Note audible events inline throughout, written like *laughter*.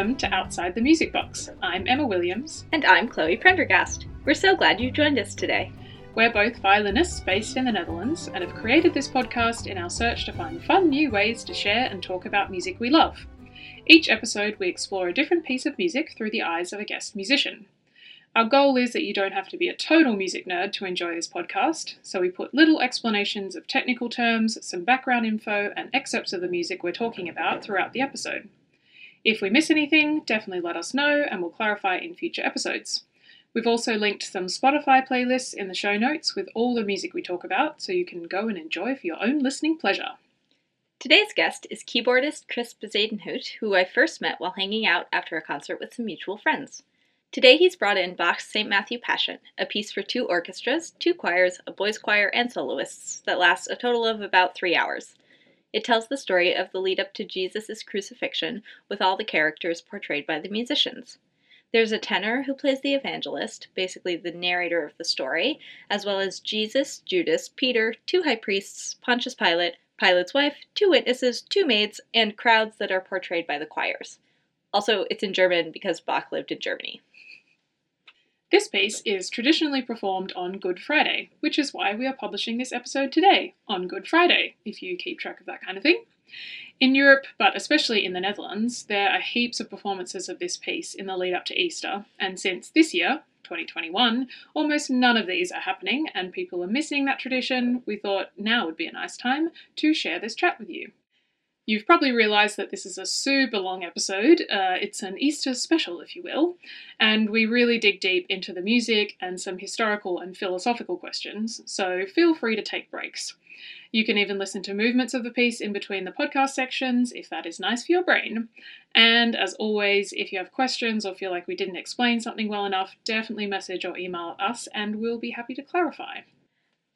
Welcome to Outside the Music Box. I'm Emma Williams. And I'm Chloe Prendergast. We're so glad you joined us today. We're both violinists based in the Netherlands and have created this podcast in our search to find fun new ways to share and talk about music we love. Each episode, we explore a different piece of music through the eyes of a guest musician. Our goal is that you don't have to be a total music nerd to enjoy this podcast, so we put little explanations of technical terms, some background info, and excerpts of the music we're talking about throughout the episode. If we miss anything, definitely let us know and we'll clarify in future episodes. We've also linked some Spotify playlists in the show notes with all the music we talk about, so you can go and enjoy for your own listening pleasure. Today's guest is keyboardist Chris Bezuidenhout, who I first met while hanging out after a concert with some mutual friends. Today he's brought in Bach's St. Matthew Passion, a piece for two orchestras, two choirs, a boys' choir, and soloists that lasts a total of about three hours. It tells the story of the lead up to Jesus' crucifixion with all the characters portrayed by the musicians. There's a tenor who plays the evangelist, basically the narrator of the story, as well as Jesus, Judas, Peter, two high priests, Pontius Pilate, Pilate's wife, two witnesses, two maids, and crowds that are portrayed by the choirs. Also, it's in German because Bach lived in Germany. This piece is traditionally performed on Good Friday, which is why we are publishing this episode today, on Good Friday, if you keep track of that kind of thing. In Europe, but especially in the Netherlands, there are heaps of performances of this piece in the lead up to Easter, and since this year, 2021, almost none of these are happening, and people are missing that tradition, we thought now would be a nice time to share this chat with you. You've probably realised that this is a super long episode. Uh, it's an Easter special, if you will, and we really dig deep into the music and some historical and philosophical questions, so feel free to take breaks. You can even listen to movements of the piece in between the podcast sections if that is nice for your brain. And as always, if you have questions or feel like we didn't explain something well enough, definitely message or email us and we'll be happy to clarify.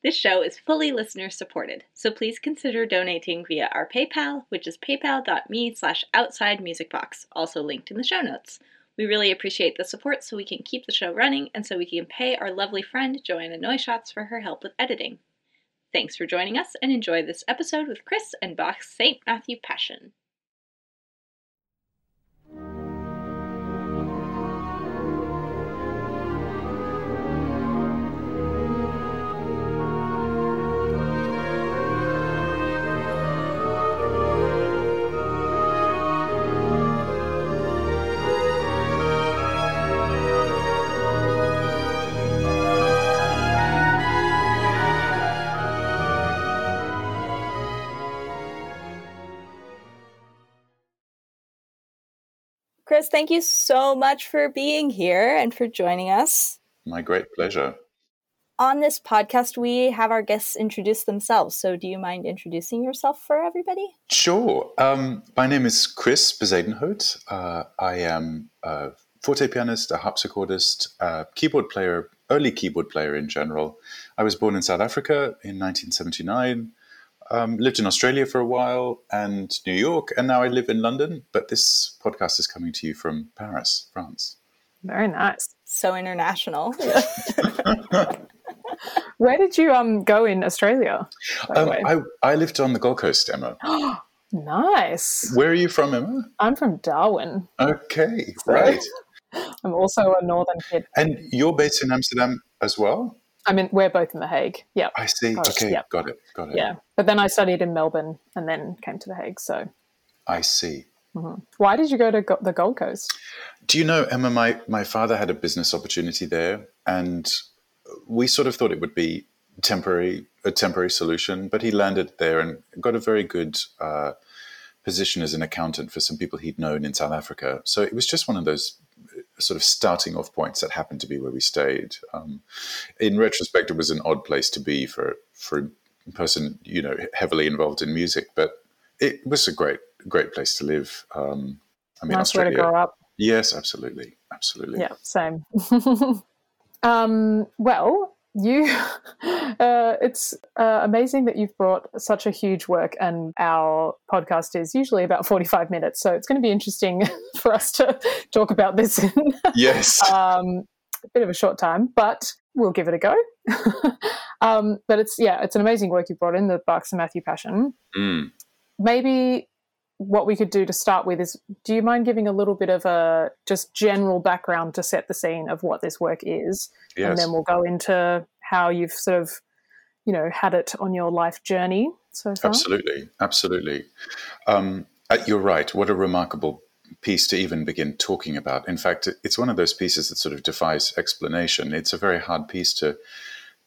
This show is fully listener supported, so please consider donating via our PayPal, which is paypal.me slash outside musicbox, also linked in the show notes. We really appreciate the support so we can keep the show running and so we can pay our lovely friend Joanna Neuschatz for her help with editing. Thanks for joining us and enjoy this episode with Chris and Bach's St. Matthew Passion. Chris, thank you so much for being here and for joining us. My great pleasure. On this podcast, we have our guests introduce themselves. So, do you mind introducing yourself for everybody? Sure. Um, my name is Chris Bezuidenhout. Uh, I am a forte pianist, a harpsichordist, a keyboard player, early keyboard player in general. I was born in South Africa in 1979 um, lived in Australia for a while and New York, and now I live in London. But this podcast is coming to you from Paris, France. Very nice. So international. *laughs* *laughs* Where did you um go in Australia? Um, I I lived on the Gold Coast, Emma. *gasps* nice. Where are you from, Emma? I'm from Darwin. Okay, so right. *laughs* I'm also a northern kid. And you're based in Amsterdam as well? I mean, we're both in The Hague. Yeah. I see. Okay. Yep. Got it. Got it. Yeah. But then I studied in Melbourne and then came to The Hague. So. I see. Mm-hmm. Why did you go to go- the Gold Coast? Do you know, Emma, my, my father had a business opportunity there and we sort of thought it would be temporary, a temporary solution, but he landed there and got a very good uh, position as an accountant for some people he'd known in South Africa. So it was just one of those sort of starting off points that happened to be where we stayed. Um, in retrospect, it was an odd place to be for for a person you know heavily involved in music, but it was a great great place to live. Um, I mean, nice Australia, way to grow up. Yes, absolutely, absolutely. Yeah, same. *laughs* um, well, you *laughs* uh, it's uh, amazing that you've brought such a huge work and our podcast is usually about 45 minutes. So it's going to be interesting *laughs* for us to talk about this in *laughs* yes. um, a bit of a short time but we'll give it a go. Um, but it's yeah it's an amazing work you brought in the Bach's and Matthew Passion. Mm. maybe what we could do to start with is do you mind giving a little bit of a just general background to set the scene of what this work is? Yes. And then we'll go into how you've sort of, you know, had it on your life journey so far. Absolutely. Absolutely. Um, uh, you're right. What a remarkable piece to even begin talking about. In fact, it's one of those pieces that sort of defies explanation. It's a very hard piece to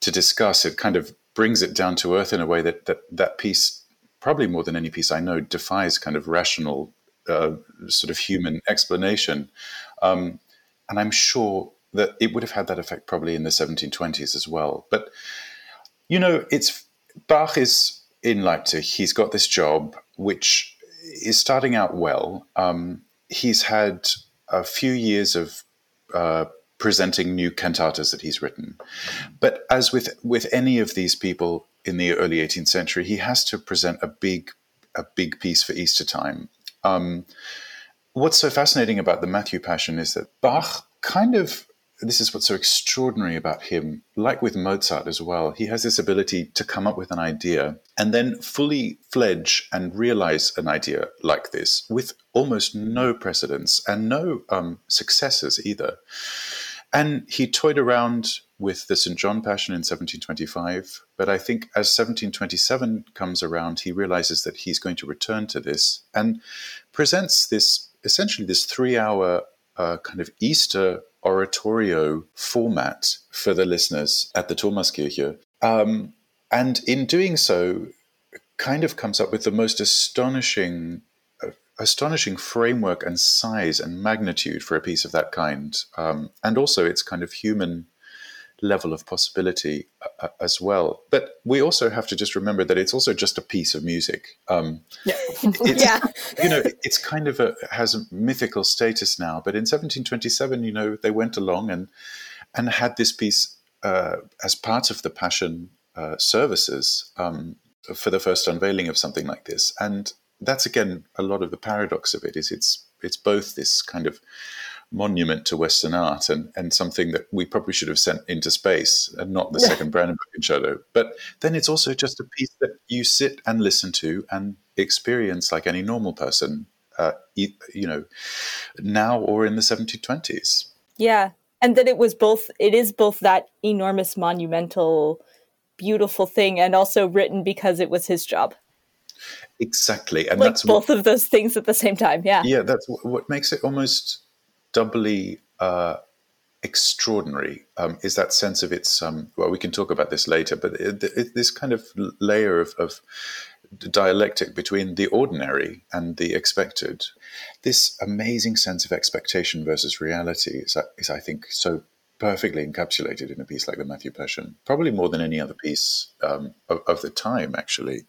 to discuss. It kind of brings it down to earth in a way that that, that piece probably more than any piece I know, defies kind of rational, uh, sort of human explanation. Um, and I'm sure that it would have had that effect probably in the 1720s as well. But, you know, it's Bach is in Leipzig. He's got this job, which is starting out well. Um, he's had a few years of uh, presenting new cantatas that he's written. But as with with any of these people in the early 18th century, he has to present a big a big piece for Easter time. Um, what's so fascinating about the Matthew Passion is that Bach kind of this is what's so extraordinary about him, like with Mozart as well. He has this ability to come up with an idea and then fully fledge and realize an idea like this with almost no precedence and no um, successors either. And he toyed around with the St. John Passion in 1725, but I think as 1727 comes around, he realizes that he's going to return to this and presents this essentially this three hour uh, kind of Easter oratorio format for the listeners at the Thomaskirche. Um, and in doing so, kind of comes up with the most astonishing astonishing framework and size and magnitude for a piece of that kind, um, and also its kind of human level of possibility uh, uh, as well. But we also have to just remember that it's also just a piece of music. Um, yeah, *laughs* yeah. you know, it's kind of a has a mythical status now. But in 1727, you know, they went along and and had this piece uh, as part of the Passion uh, services um, for the first unveiling of something like this, and that's again a lot of the paradox of it is it's it's both this kind of monument to Western art and, and something that we probably should have sent into space and not the yeah. second Brandenburg Concerto. But then it's also just a piece that you sit and listen to and experience like any normal person, uh, you, you know, now or in the 1720s. Yeah. And that it was both, it is both that enormous monumental, beautiful thing and also written because it was his job. Exactly, and like that's both what, of those things at the same time. Yeah, yeah, that's what, what makes it almost doubly uh, extraordinary. Um, is that sense of its? Um, well, we can talk about this later, but it, it, this kind of layer of, of dialectic between the ordinary and the expected. This amazing sense of expectation versus reality is, is I think, so perfectly encapsulated in a piece like the Matthew Passion, probably more than any other piece um, of, of the time, actually.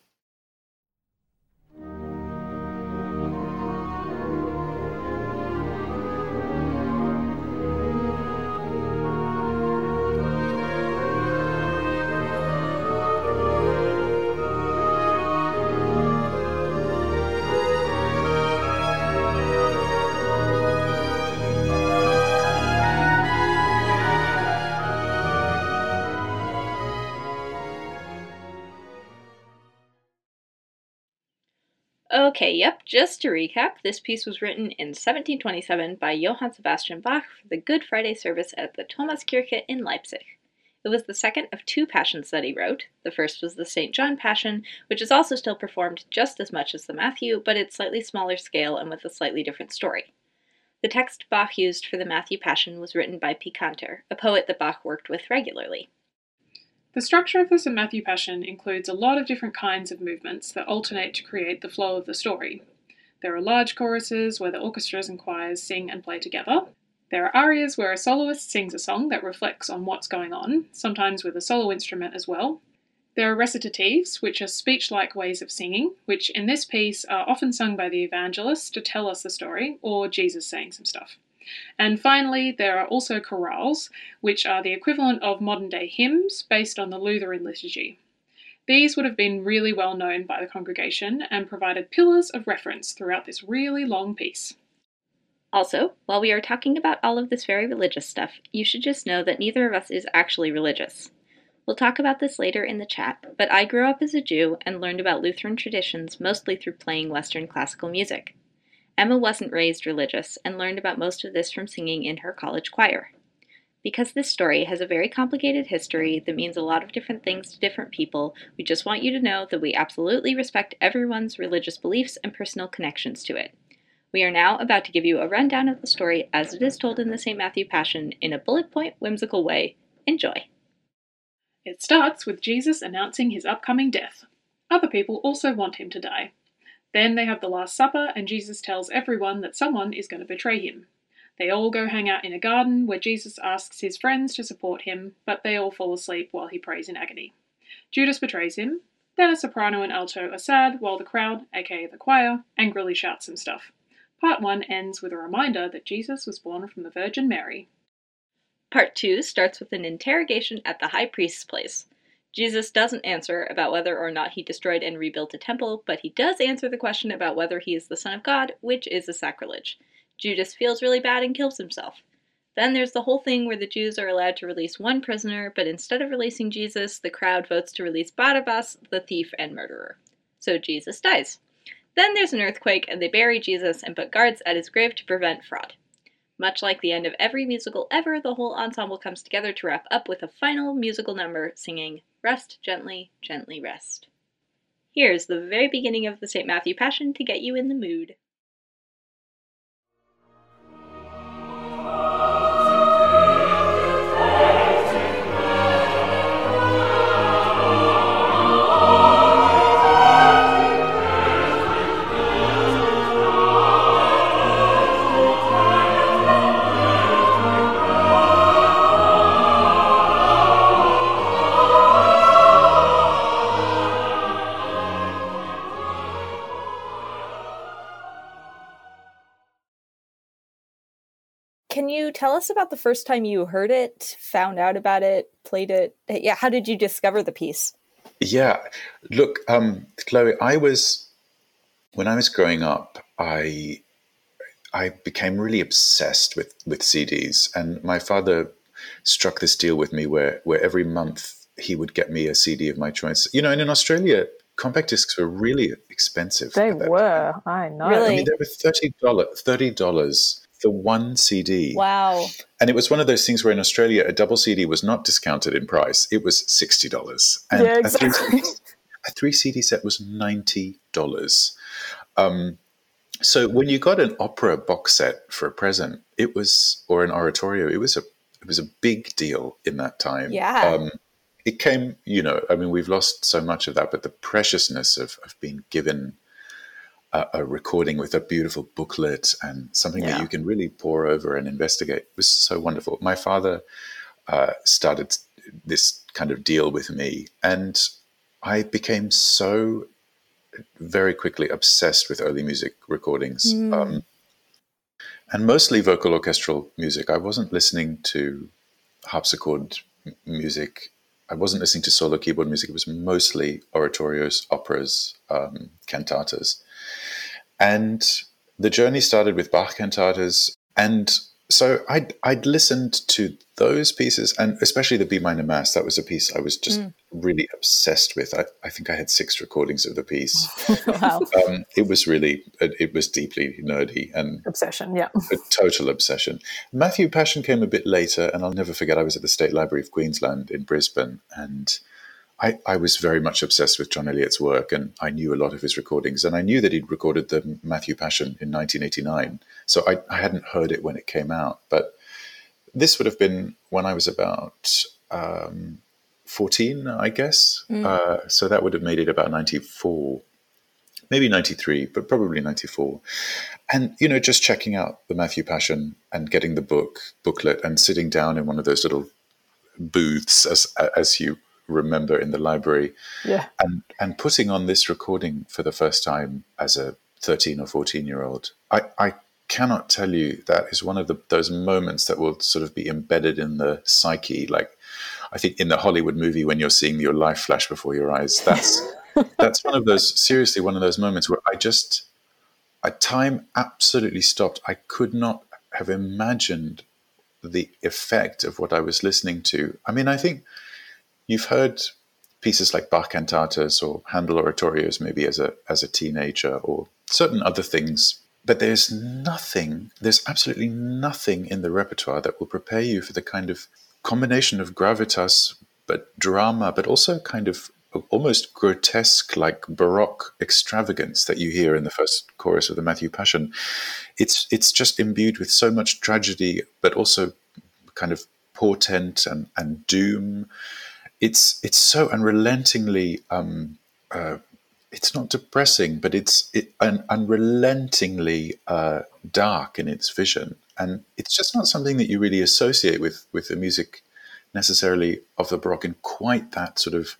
Okay, yep, just to recap, this piece was written in 1727 by Johann Sebastian Bach for the Good Friday service at the Thomaskirche in Leipzig. It was the second of two passions that he wrote. The first was the St. John Passion, which is also still performed just as much as the Matthew, but at slightly smaller scale and with a slightly different story. The text Bach used for the Matthew Passion was written by Picander, a poet that Bach worked with regularly. The structure of the St. Matthew Passion includes a lot of different kinds of movements that alternate to create the flow of the story. There are large choruses where the orchestras and choirs sing and play together. There are arias where a soloist sings a song that reflects on what's going on, sometimes with a solo instrument as well. There are recitatives, which are speech like ways of singing, which in this piece are often sung by the evangelist to tell us the story, or Jesus saying some stuff. And finally, there are also chorales, which are the equivalent of modern day hymns based on the Lutheran liturgy. These would have been really well known by the congregation and provided pillars of reference throughout this really long piece. Also, while we are talking about all of this very religious stuff, you should just know that neither of us is actually religious. We'll talk about this later in the chat, but I grew up as a Jew and learned about Lutheran traditions mostly through playing Western classical music. Emma wasn't raised religious and learned about most of this from singing in her college choir. Because this story has a very complicated history that means a lot of different things to different people, we just want you to know that we absolutely respect everyone's religious beliefs and personal connections to it. We are now about to give you a rundown of the story as it is told in the St. Matthew Passion in a bullet point, whimsical way. Enjoy! It starts with Jesus announcing his upcoming death. Other people also want him to die. Then they have the Last Supper, and Jesus tells everyone that someone is going to betray him. They all go hang out in a garden where Jesus asks his friends to support him, but they all fall asleep while he prays in agony. Judas betrays him. Then a soprano and alto are sad, while the crowd, aka the choir, angrily shouts some stuff. Part 1 ends with a reminder that Jesus was born from the Virgin Mary. Part 2 starts with an interrogation at the high priest's place. Jesus doesn't answer about whether or not he destroyed and rebuilt a temple, but he does answer the question about whether he is the Son of God, which is a sacrilege. Judas feels really bad and kills himself. Then there's the whole thing where the Jews are allowed to release one prisoner, but instead of releasing Jesus, the crowd votes to release Barabbas, the thief and murderer. So Jesus dies. Then there's an earthquake, and they bury Jesus and put guards at his grave to prevent fraud. Much like the end of every musical ever, the whole ensemble comes together to wrap up with a final musical number singing Rest Gently, Gently Rest. Here's the very beginning of the St. Matthew Passion to get you in the mood. Tell us about the first time you heard it, found out about it, played it? Yeah, how did you discover the piece? Yeah, look, um, Chloe, I was when I was growing up, I I became really obsessed with with CDs, and my father struck this deal with me where where every month he would get me a CD of my choice. You know, and in Australia, compact discs were really expensive. They were, time. I know. Really? I mean, they were thirty dollars thirty dollars for one CD. Wow. And it was one of those things where in Australia, a double CD was not discounted in price. It was sixty dollars, and Yeah, a, three, *laughs* a three CD set was ninety dollars. Um, so when you got an opera box set for a present, it was or an oratorio, it was a it was a big deal in that time. Yeah. Um, it came, you know, I mean, we've lost so much of that, but the preciousness of, of being given a, a recording with a beautiful booklet and something Yeah. that you can really pore over and investigate was so wonderful. My father uh, started this kind of deal with me, and I became so very quickly obsessed with early music recordings. Mm. Um, and mostly vocal orchestral music. I wasn't listening to harpsichord music. I wasn't listening to solo keyboard music. It was mostly oratorios, operas, um, cantatas. And the journey started with Bach cantatas. And so I'd, I'd listened to those pieces, and especially the B minor mass. That was a piece I was just really obsessed with. I, I think I had six recordings of the piece. *laughs* wow. Um, it was really, it was deeply nerdy and Obsession, yeah. a total obsession. Matthew Passion came a bit later, and I'll never forget. I was at the State Library of Queensland in Brisbane, and I, I was very much obsessed with John Eliot's work, and I knew a lot of his recordings, and I knew that he'd recorded the Matthew Passion in 1989. So I, I hadn't heard it when it came out, but this would have been when I was about um, 14, I guess. Uh, so that would have made it about 94 maybe 93 but probably 94 and you know just checking out the matthew passion and getting the book booklet and sitting down in one of those little booths as as you remember in the library. Yeah. and and putting on this recording for the first time as a 13 or 14 year old i i cannot tell you that is one of the those moments that will sort of be embedded in the psyche. Like i think in the hollywood movie when you're seeing your life flash before your eyes that's *laughs* that's one of those seriously one of those moments where i just a time absolutely stopped. I could not have imagined the effect of what i was listening to. I mean i think you've heard pieces like Bach cantatas or Handel oratorios maybe as a as a teenager or certain other things. But there's nothing, there's absolutely nothing in the repertoire that will prepare you for the kind of combination of gravitas, but drama, but also kind of almost grotesque, like baroque extravagance that you hear in the first chorus of the Matthew Passion. It's it's just imbued with so much tragedy, but also kind of portent and, and doom. It's it's so unrelentingly. Um, uh, it's not depressing, but it's it, un, unrelentingly uh, dark in its vision, and it's just not something that you really associate with with the music necessarily of the baroque in quite that sort of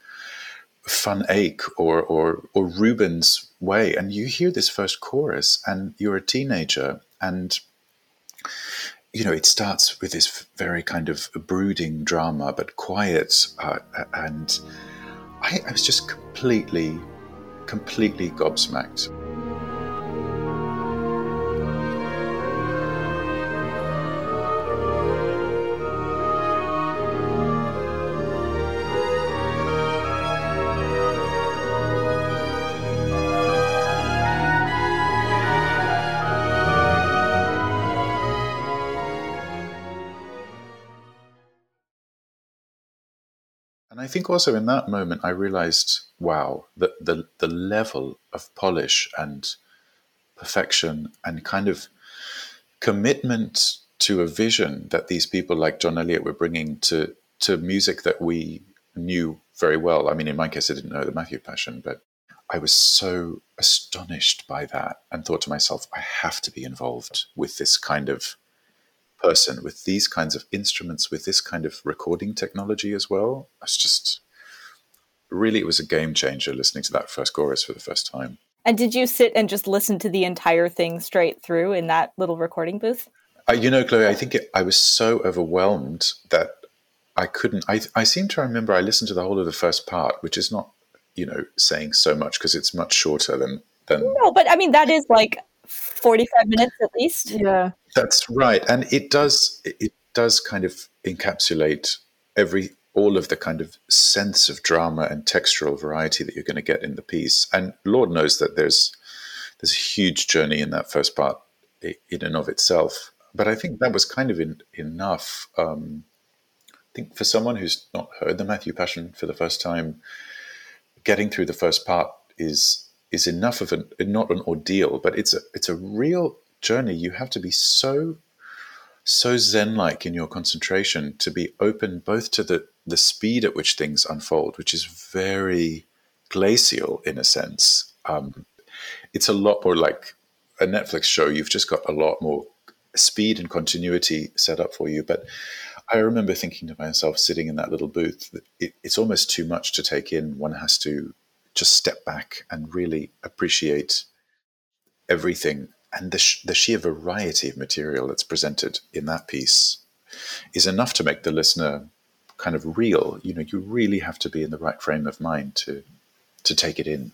van Eyck or, or or Rubens way. And you hear this first chorus, and you're a teenager, and you know it starts with this very kind of brooding drama, but quiet, uh, and I, I was just completely, completely gobsmacked. Think also in that moment I realized, wow, the the, the level of polish and perfection and kind of commitment to a vision that these people like John Eliot were bringing to to music that we knew very well. I mean, in my case, I didn't know the Matthew Passion, but I was so astonished by that and thought to myself, I have to be involved with this kind of person with these kinds of instruments, with this kind of recording technology as well. It's just really, it was a game changer listening to that first chorus for the first time. And did you sit and just listen to the entire thing straight through in that little recording booth? Uh, you know, Chloe, I think it, I was so overwhelmed that I couldn't. I, I seem to remember I listened to the whole of the first part, which is not, you know, saying so much because it's much shorter than than. No, but I mean that is like 45 minutes at least. Yeah. That's right. And it does it does kind of encapsulate every all of the kind of sense of drama and textural variety that you're going to get in the piece. And Lord knows that there's there's a huge journey in that first part in and of itself. But I think that was kind of in, enough. Um, I think for someone who's not heard the Matthew Passion for the first time, getting through the first part is is enough of an not an ordeal, but it's a it's a real journey. You have to be so so zen like in your concentration to be open both to the the speed at which things unfold, which is very glacial in a sense. Um, it's a lot more like a Netflix show. You've just got a lot more speed and continuity set up for you. But I remember thinking to myself, sitting in that little booth, it, it's almost too much to take in. One has to just step back and really appreciate everything and the, sh- the sheer variety of material that's presented in that piece is enough to make the listener kind of real. You know, you really have to be in the right frame of mind to to take it in.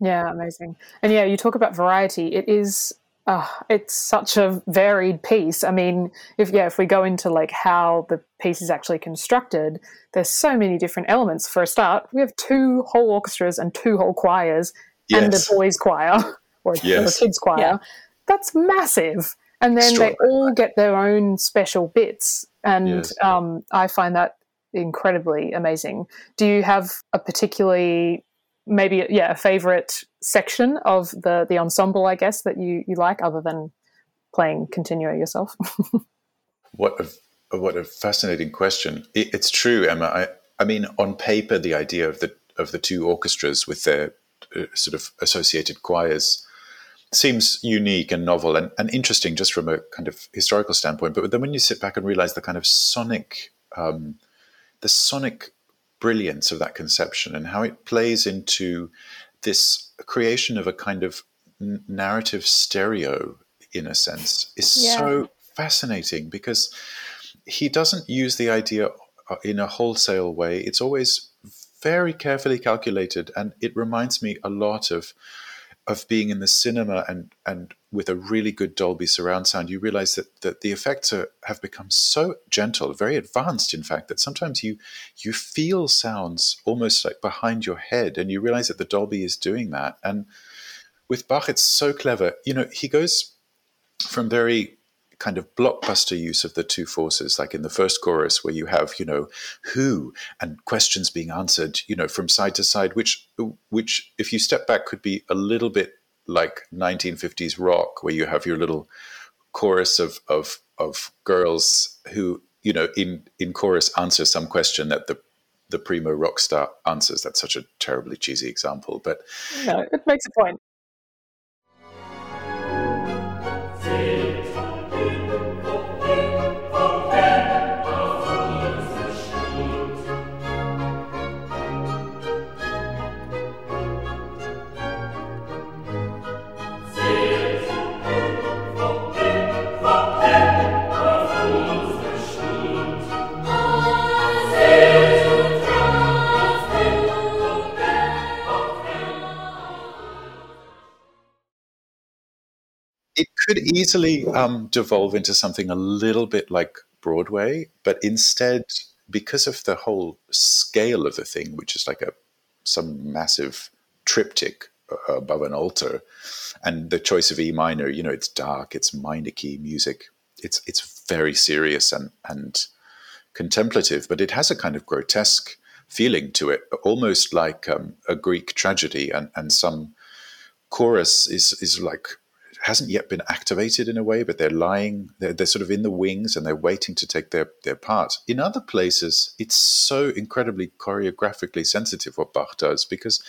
Yeah, amazing. And yeah, you talk about variety. It is uh, it's such a varied piece. I mean, if yeah, if we go into like how the piece is actually constructed, there's so many different elements. For a start, we have two whole orchestras and two whole choirs yes. and a boys choir *laughs* or yes. a kids choir. Yeah. That's massive. And then they all get their own special bits. And yes. um, I find that incredibly amazing. Do you have a particularly maybe yeah a favorite section of the the ensemble i guess that you you like other than playing continuo yourself *laughs* what a what a fascinating question it, it's true emma i i mean on paper the idea of the of the two orchestras with their uh, sort of associated choirs seems unique and novel and, and interesting just from a kind of historical standpoint but then when you sit back and realize the kind of sonic um, the sonic brilliance of that conception and how it plays into this creation of a kind of narrative stereo in a sense is yeah. so fascinating because he doesn't use the idea uh, in a wholesale way it's always very carefully calculated and it reminds me a lot of of being in the cinema and and with a really good Dolby surround sound, you realize that, that the effects are, have become so gentle, very advanced, in fact, that sometimes you you feel sounds almost like behind your head, and you realize that the Dolby is doing that. And with Bach, it's so clever. You know, he goes from very kind of blockbuster use of the two forces, like in the first chorus, where you have, you know, who and questions being answered, you know, from side to side, which, which, if you step back, could be a little bit like 1950s rock, where you have your little chorus of of of girls who, you know, in in chorus answer some question that the the primo rock star answers. That's such a terribly cheesy example, but no, it makes a point. Could easily um, devolve into something a little bit like Broadway, but instead, because of the whole scale of the thing, which is like a some massive triptych uh, above an altar, and the choice of E minor, you know, it's dark, it's minor key music, it's it's very serious and and contemplative, but it has a kind of grotesque feeling to it, almost like um, a Greek tragedy, and and some chorus is is like hasn't yet been activated in a way, but they're lying, they're, they're sort of in the wings and they're waiting to take their, their part. In other places, it's so incredibly choreographically sensitive what Bach does because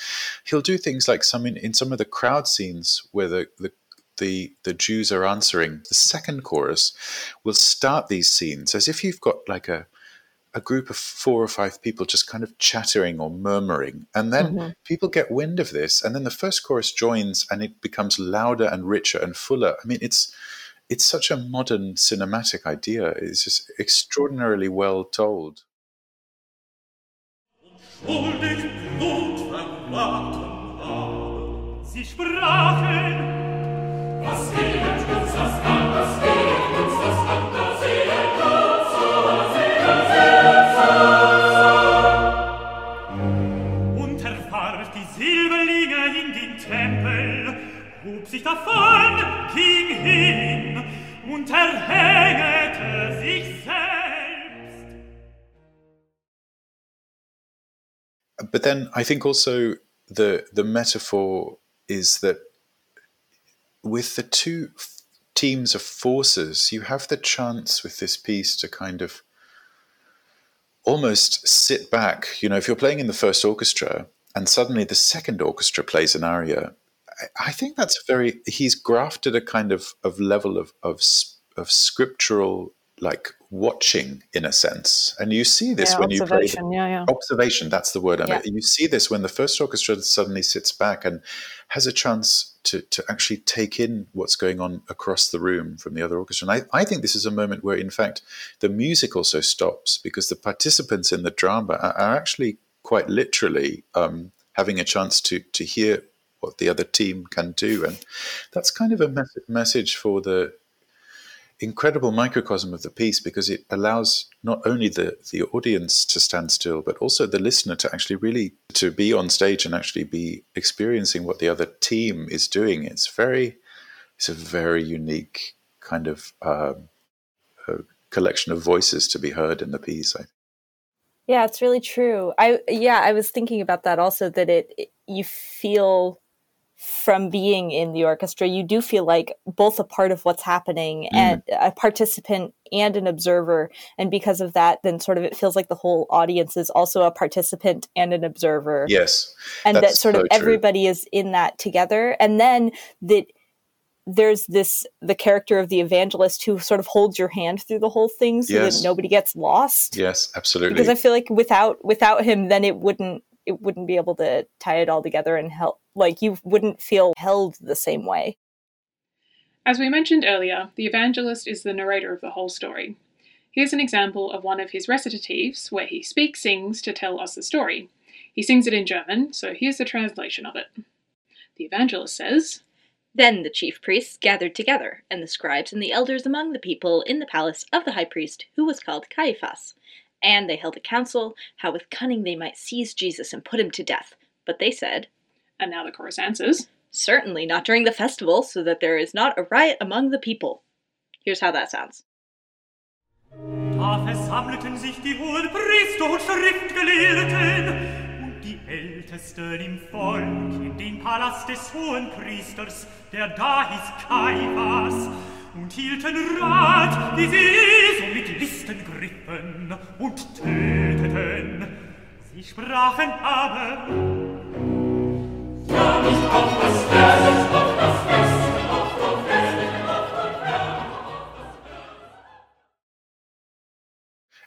he'll do things like some in, in some of the crowd scenes where the, the the the Jews are answering, the second chorus will start these scenes as if you've got like a a group of four or five people just kind of chattering or murmuring. And then mm-hmm. people get wind of this. And then the first chorus joins and it becomes louder and richer and fuller. I mean, it's it's such a modern cinematic idea. It's just extraordinarily well told. Das sich davon, ging hin und erhängete sich selbst. But then I think also the the metaphor is that with the two teams of forces, you have the chance with this piece to kind of almost sit back. You know, if you're playing in the first orchestra and suddenly the second orchestra plays an aria, I think that's very. He's grafted a kind of of level of of of scriptural like watching in a sense, and you see this yeah, when you play the, yeah, yeah. observation. That's the word. Yeah. You see this when the first orchestra suddenly sits back and has a chance to to actually take in what's going on across the room from the other orchestra. And I, I think this is a moment where, in fact, the music also stops because the participants in the drama are, are actually quite literally um, having a chance to to hear what the other team can do. And that's kind of a mes- message for the incredible microcosm of the piece because it allows not only the, the audience to stand still, but also the listener to actually really to be on stage and actually be experiencing what the other team is doing. It's very, it's a very unique kind of um, collection of voices to be heard in the piece. I yeah, it's really true. I yeah, I was thinking about that also that it, it you feel from being in the orchestra, you do feel like both a part of what's happening mm. and a participant and an observer. And because of that, then sort of it feels like the whole audience is also a participant and an observer. Yes. And that sort so of everybody true. is in that together. And then that there's this the character of the evangelist who sort of holds your hand through the whole thing so yes. that nobody gets lost. Yes, absolutely. Because I feel like without without him then it wouldn't it wouldn't be able to tie it all together and help like you wouldn't feel held the same way. As we mentioned earlier the evangelist is the narrator of the whole story. Here's an example of one of his recitatives where he speaks sings to tell us the story. He sings it in german so here's the translation of it. The evangelist says, Then the chief priests gathered together, and the scribes and the elders among the people in the palace of the high priest, who was called Caiaphas. And they held a council how with cunning they might seize Jesus and put him to death. But they said, and now the chorus answers, Certainly not during the festival, so that there is not a riot among the people. Here's how that sounds. Da versammelten sich die hohen Priester und Schriftgelehrten und die Ältesten im Volk in den Palast des hohen Priesters, der da hieß Kaiphas, und hielten Rat, wie sie so mit Listen griffen und töteten. Sie sprachen aber, Ja, nicht auf das Fest, auf das Fest, auf das Fest, auf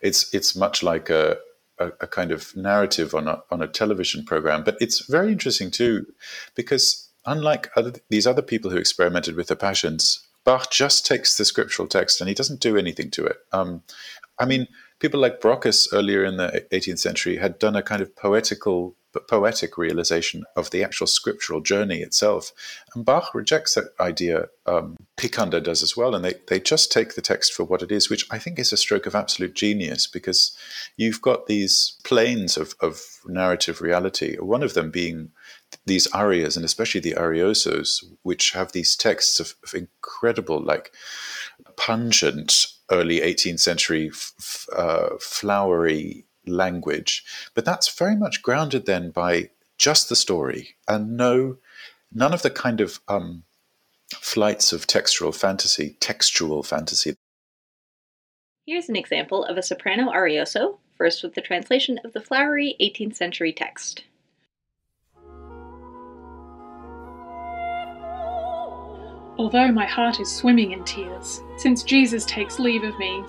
It's it's much like a, a, a kind of narrative on a on a television program, but it's very interesting too, because unlike other, these other people who experimented with the passions, Bach just takes the scriptural text and he doesn't do anything to it. Um, I mean, people like Brockes earlier in the 18th century had done a kind of poetical poetic realization of the actual scriptural journey itself. And Bach rejects that idea. Um, Picander does as well, and they, they just take the text for what it is, which I think is a stroke of absolute genius because you've got these planes of, of narrative reality, one of them being these arias, and especially the ariosos, which have these texts of, of incredible, like pungent early 18th century f- uh, flowery language. But that's very much grounded then by just the story and no, none of the kind of um, flights of textual fantasy, textual fantasy. Here's an example of a soprano arioso, first with the translation of the flowery 18th century text. Although my heart is swimming in tears, since Jesus takes leave of me,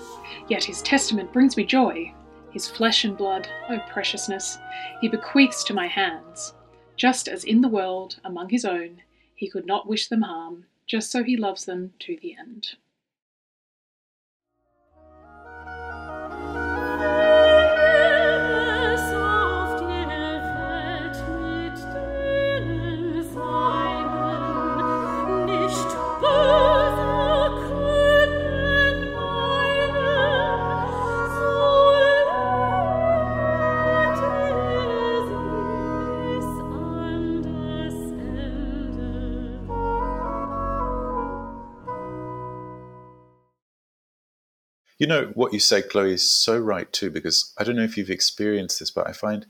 yet his testament brings me joy. His flesh and blood, O preciousness, he bequeaths to my hands. Just as in the world, among his own, he could not wish them harm, just so he loves them to the end. You know, what you say, Chloe, is so right too, because I don't know if you've experienced this, but I find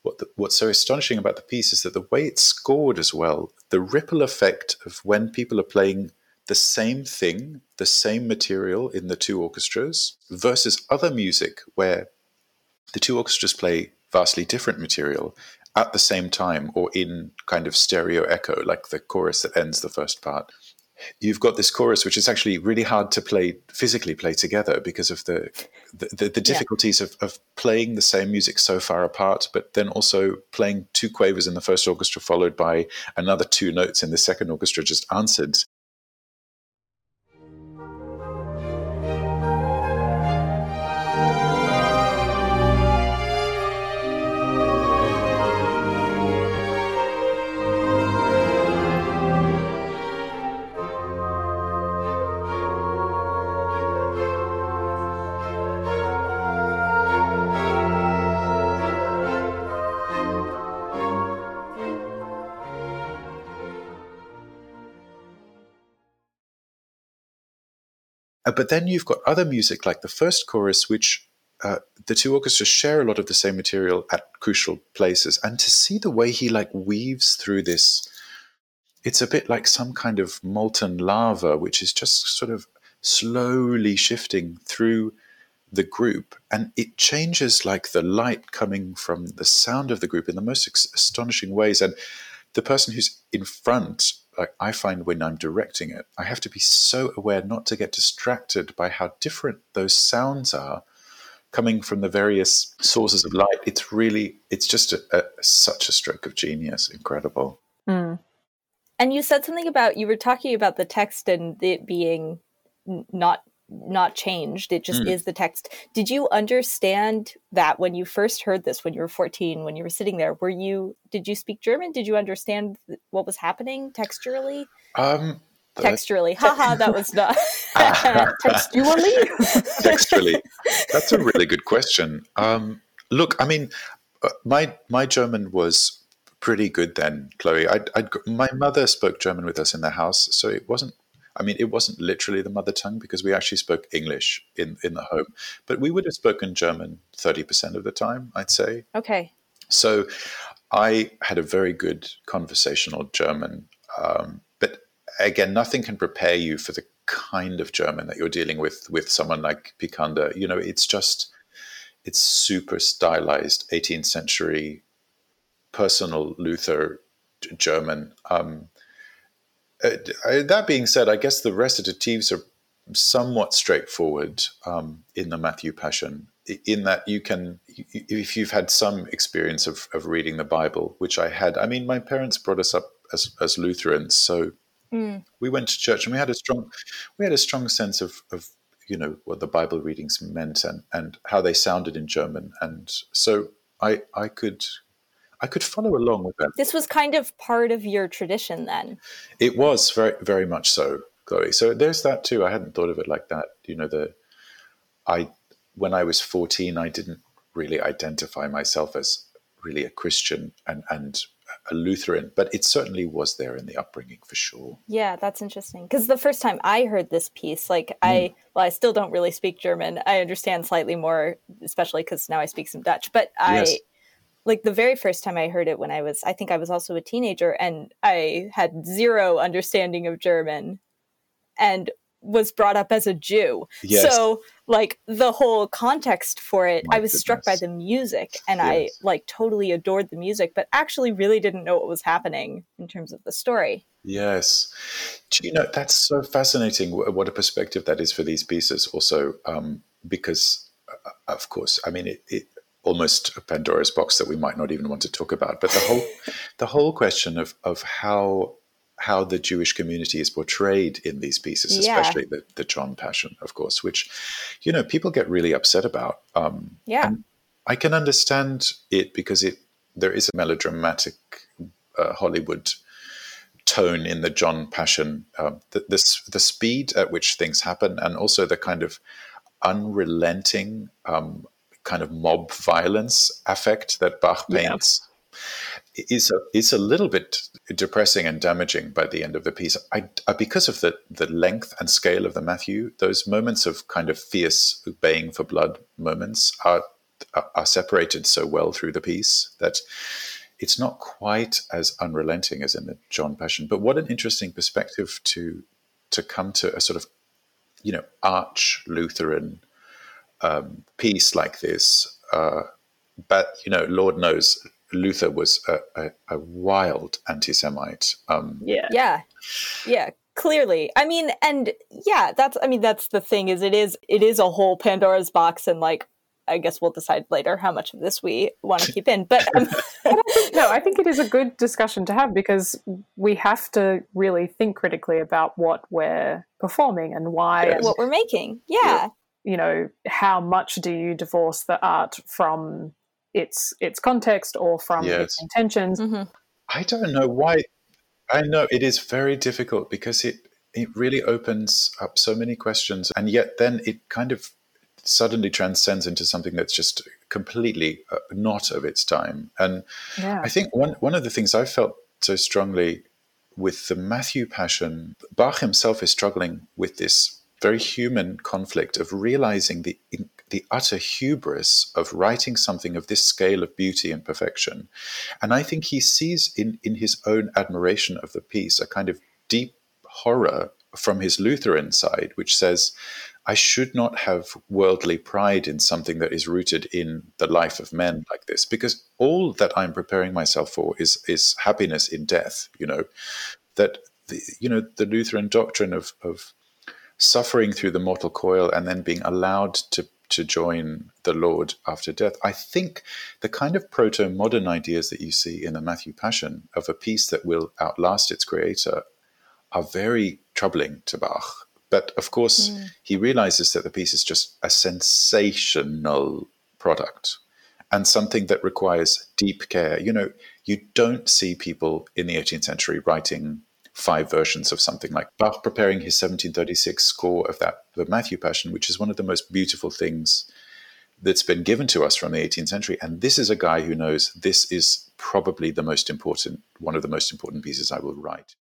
what the, what's so astonishing about the piece is that the way it's scored as well, the ripple effect of when people are playing the same thing, the same material in the two orchestras versus other music where the two orchestras play vastly different material at the same time or in kind of stereo echo, like the chorus that ends the first part you've got this chorus which is actually really hard to play physically play together because of the the, the, the difficulties yeah. of, of playing the same music so far apart but then also playing two quavers in the first orchestra followed by another two notes in the second orchestra just answered Uh, but then you've got other music like the first chorus, which uh, the two orchestras share a lot of the same material at crucial places. And to see the way he like weaves through this, it's a bit like some kind of molten lava, which is just sort of slowly shifting through the group and it changes like the light coming from the sound of the group in the most astonishing ways and the person who's in front I find when I'm directing it, I have to be so aware not to get distracted by how different those sounds are coming from the various sources of light. It's really, it's just a, a, such a stroke of genius. Incredible. Mm. And you said something about, you were talking about the text and it being not not changed. It just mm. is the text. Did you understand that when you first heard this when you were 14, when you were sitting there? Were you did you speak German? Did you understand what was happening texturally? Um texturally. Haha, that was not *laughs* *laughs* textually. *laughs* texturally. That's a really good question. Um, look, I mean, uh, my my German was pretty good then, Chloe. I'd, I'd, my mother spoke German with us in the house, so it wasn't. I mean, it wasn't literally the mother tongue because we actually spoke English in in the home, but we would have spoken German thirty percent of the time, I'd say. Okay. So, I had a very good conversational German, um, but again, nothing can prepare you for the kind of German that you're dealing with with someone like Picander. You know, it's just it's super stylized 18th century personal Luther German. Um, uh, that being said, I guess the recitatives are somewhat straightforward um, in the Matthew Passion, in that you can, if you've had some experience of, of reading the Bible, which I had. I mean, my parents brought us up as, as Lutherans, so mm. we went to church and we had a strong, we had a strong sense of, of you know what the Bible readings meant and and how they sounded in German, and so I I could I could follow along with that. This was kind of part of your tradition then. It was very very much so, Chloe. So there's that too. I hadn't thought of it like that. You know, the I when I was 14, I didn't really identify myself as really a Christian and and a Lutheran, but it certainly was there in the upbringing for sure. Yeah, that's interesting. Because the first time I heard this piece, like mm. I, well, I still don't really speak German. I understand slightly more, especially because now I speak some Dutch. But I, yes. Like the very first time I heard it when I was, I think I was also a teenager, and I had zero understanding of German. And was brought up as a Jew. Yes. So like the whole context for it, My I was goodness. struck by the music and yes. I like totally adored the music, but actually really didn't know what was happening in terms of the story. Yes. Do you know, that's so fascinating what a perspective that is for these pieces also, um, because uh, of course, I mean, it, it almost a Pandora's box that we might not even want to talk about, but the whole, *laughs* the whole question of, of how how the Jewish community is portrayed in these pieces, yeah. especially the, the John Passion, of course, which, you know, people get really upset about. Um, yeah. I can understand it because it there is a melodramatic uh, Hollywood tone in the John Passion, uh, the, the, the, speed at which things happen, and also the kind of unrelenting um, kind of mob violence affect that Bach paints. Yeah is a, is a little bit depressing and damaging by the end of the piece. I, I, because of the, the length and scale of the Matthew, those moments of kind of fierce baying for blood moments are, are separated so well through the piece that it's not quite as unrelenting as in the John Passion. But what an interesting perspective to to come to a sort of you know arch Lutheran um, piece like this. Uh, but you know, Lord knows Luther was a, a, a wild anti-Semite. Um, yeah, yeah, yeah. Clearly, I mean, and yeah, that's. I mean, that's the thing. Is it is it is a whole Pandora's box, and like, I guess we'll decide later how much of this we want to *laughs* keep in. But um, no, I think it is a good discussion to have because we have to really think critically about what we're performing and why, yes. what we're making. Yeah. You know, how much do you divorce the art from its its context or from yes. its intentions. Mm-hmm. I don't know why. I know it is very difficult because it it really opens up so many questions, and yet then it kind of suddenly transcends into something that's just completely uh, not of its time. And yeah. I think one one of the things I felt so strongly with the Matthew Passion, Bach himself is struggling with this very human conflict of realizing the the utter hubris of writing something of this scale of beauty and perfection. And I think he sees in, in his own admiration of the piece a kind of deep horror from his Lutheran side, which says, I should not have worldly pride in something that is rooted in the life of men like this, because all that I'm preparing myself for is is happiness in death. You know, that the, you know the Lutheran doctrine of of suffering through the mortal coil and then being allowed to to join the Lord after death. I think the kind of proto modern ideas that you see in the Matthew Passion of a piece that will outlast its creator are very troubling to Bach But of course, mm. he realizes that the piece is just a sensational product and something that requires deep care. You know, you don't see people in the 18th century writing five versions of something like Bach preparing his 1736 score of that the Matthew Passion, which is one of the most beautiful things that's been given to us from the 18th century. And this is a guy who knows this is probably the most important, one of the most important pieces I will write.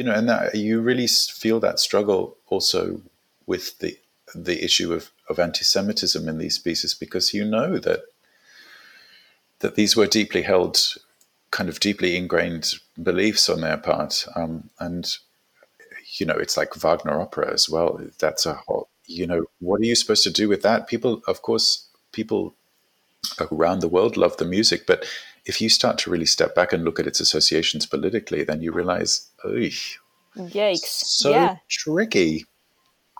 You know, and that, you really feel that struggle also with the the issue of, of anti-Semitism in these pieces because you know that that these were deeply held, kind of deeply ingrained beliefs on their part, um, and you know, it's like Wagner opera as well. That's a whole, you know, what are you supposed to do with that? People, of course, people around the world love the music, but if you start to really step back and look at its associations politically, then you realize, yikes, so yeah. tricky.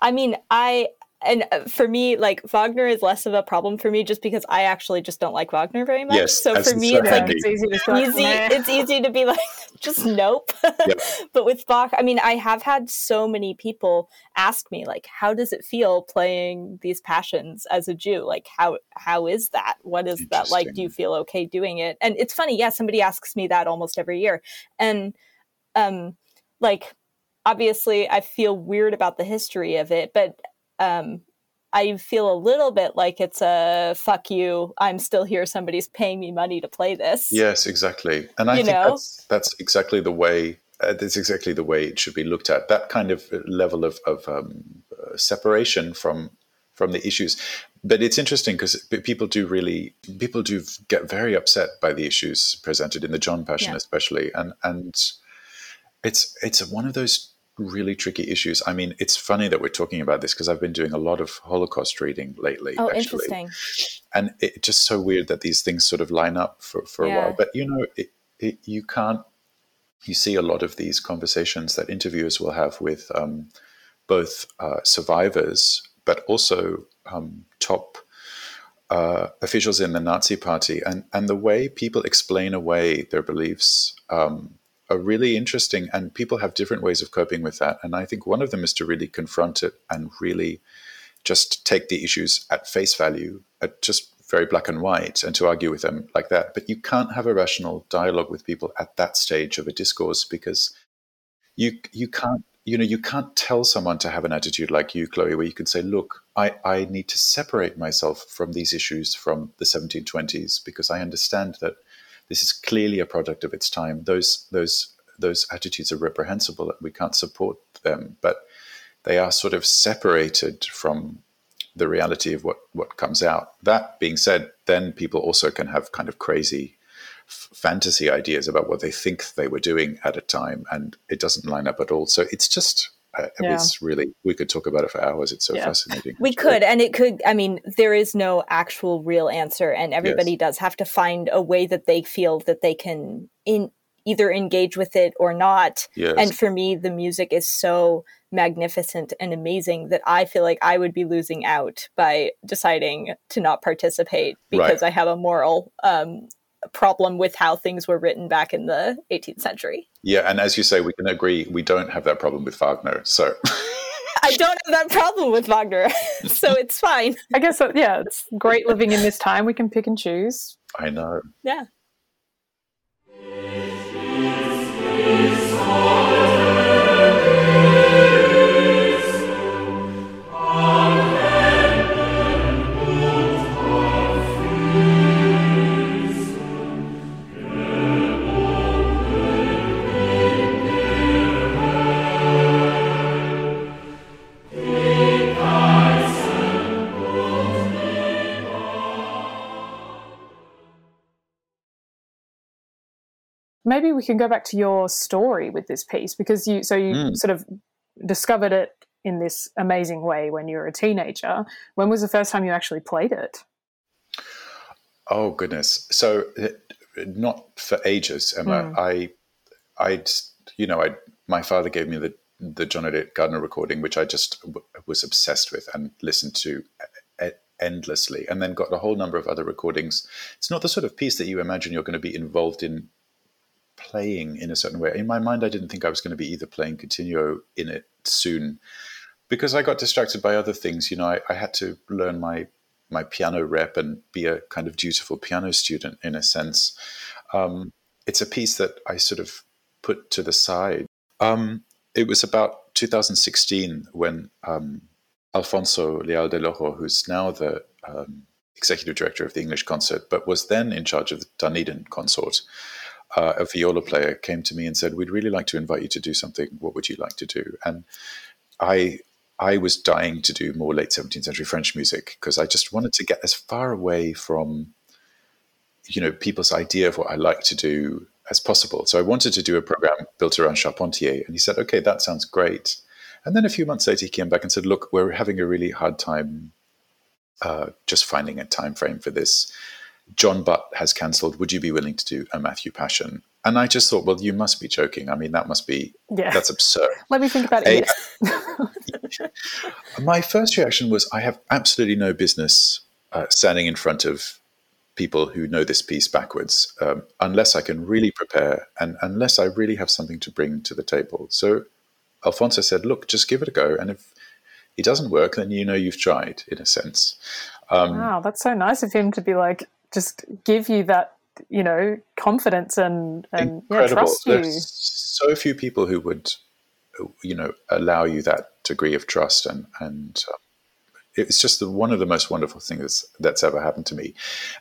I mean, I and uh, for me, like Wagner is less of a problem for me just because I actually just don't like Wagner very much. Yes, so for me, it's like it's easy to *laughs* easy. It's easy to be like *laughs* just nope. Yep. *laughs* but with Bach, I mean, I have had so many people ask me like, how does it feel playing these passions as a Jew? Like, how how is that? What is that like? Do you feel okay doing it? And it's funny, yeah. Somebody asks me that almost every year, and um, like obviously I feel weird about the history of it, but um, I feel a little bit like it's a fuck you. I'm still here. Somebody's paying me money to play this. Yes, exactly. And I you think know? that's that's exactly the way. Uh, that's exactly the way it should be looked at. That kind of level of, of um, uh, separation from from the issues. But it's interesting because people do really people do get very upset by the issues presented in the John Passion, yeah. especially, and and it's it's one of those really tricky issues. I mean, it's funny that we're talking about this because I've been doing a lot of Holocaust reading lately. Oh, actually. interesting. And it's just so weird that these things sort of line up for, for yeah. a while. But, you know, it, it, you can't, you see a lot of these conversations that interviewers will have with um, both uh, survivors, but also um, top uh, officials in the Nazi party. And, and the way people explain away their beliefs um, are really interesting and people have different ways of coping with that. And i think one of them is to really confront it and really just take the issues at face value at just very black and white and to argue with them like that. But you can't have a rational dialogue with people at that stage of a discourse because you you can't you know you can't tell someone to have an attitude like you chloe where you can say look i i need to separate myself from these issues from the 1720s because i understand that this is clearly a product of its time. Those those those attitudes are reprehensible. We can't support them, but they are sort of separated from the reality of what what comes out. That being said, then people also can have kind of crazy fantasy ideas about what they think they were doing at a time, and it doesn't line up at all. So it's just yeah. it's really we could talk about it for hours it's so yeah. fascinating we could and it could i mean there is no actual real answer and everybody yes. does have to find a way that they feel that they can in either engage with it or not yes. and for me the music is so magnificent and amazing that i feel like i would be losing out by deciding to not participate because right. i have a moral um, problem with how things were written back in the 18th century. Yeah, and as you say, we can agree we don't have that problem with Wagner. So *laughs* I don't have that problem with Wagner, *laughs* so it's fine. I guess uh, yeah, it's great living in this time. We can pick and choose. I know. Yeah. Maybe we can go back to your story with this piece because you so you Mm. sort of discovered it in this amazing way when you were a teenager. When was the first time you actually played it? Oh goodness! So not for ages, Emma. Mm. I, I, you know, I my father gave me the the John Eliot Gardiner recording, which I just w- was obsessed with and listened to endlessly, and then got a whole number of other recordings. It's not the sort of piece that you imagine you're going to be involved in playing in a certain way. In my mind, I didn't think I was going to be either playing continuo in it soon because I got distracted by other things. You know, I, I had to learn my my piano rep and be a kind of dutiful piano student in a sense. Um, it's a piece that I sort of put to the side. Um, it was about 2016 when um, Alfonso Leal del Ojo, who's now the um, executive director of the English concert, but was then in charge of the Dunedin consort, uh, a viola player came to me and said, "We'd really like to invite you to do something. What would you like to do?" And I I was dying to do more late 17th century French music because I just wanted to get as far away from, you know, people's idea of what I like to do as possible. So I wanted to do a program built around Charpentier. And he said, okay, that sounds great. And then a few months later, he came back and said, look, we're having a really hard time uh, just finding a time frame for this. John Butt has cancelled. Would you be willing to do a Matthew Passion? And I just thought, well, you must be joking. I mean, that must be, Yeah. that's absurd. *laughs* Let me think about it. *laughs* My first reaction was I have absolutely no business uh, standing in front of people who know this piece backwards um, unless I can really prepare and unless I really have something to bring to the table. So Alfonso said, look, just give it a go. And if it doesn't work, then you know you've tried, in a sense. Um, Wow, that's so nice of him to be like, just give you that, you know, confidence and, and yeah, trust you. There's so few people who would, you know, allow you that degree of trust, and and uh, it's just the, one of the most wonderful things that's ever happened to me.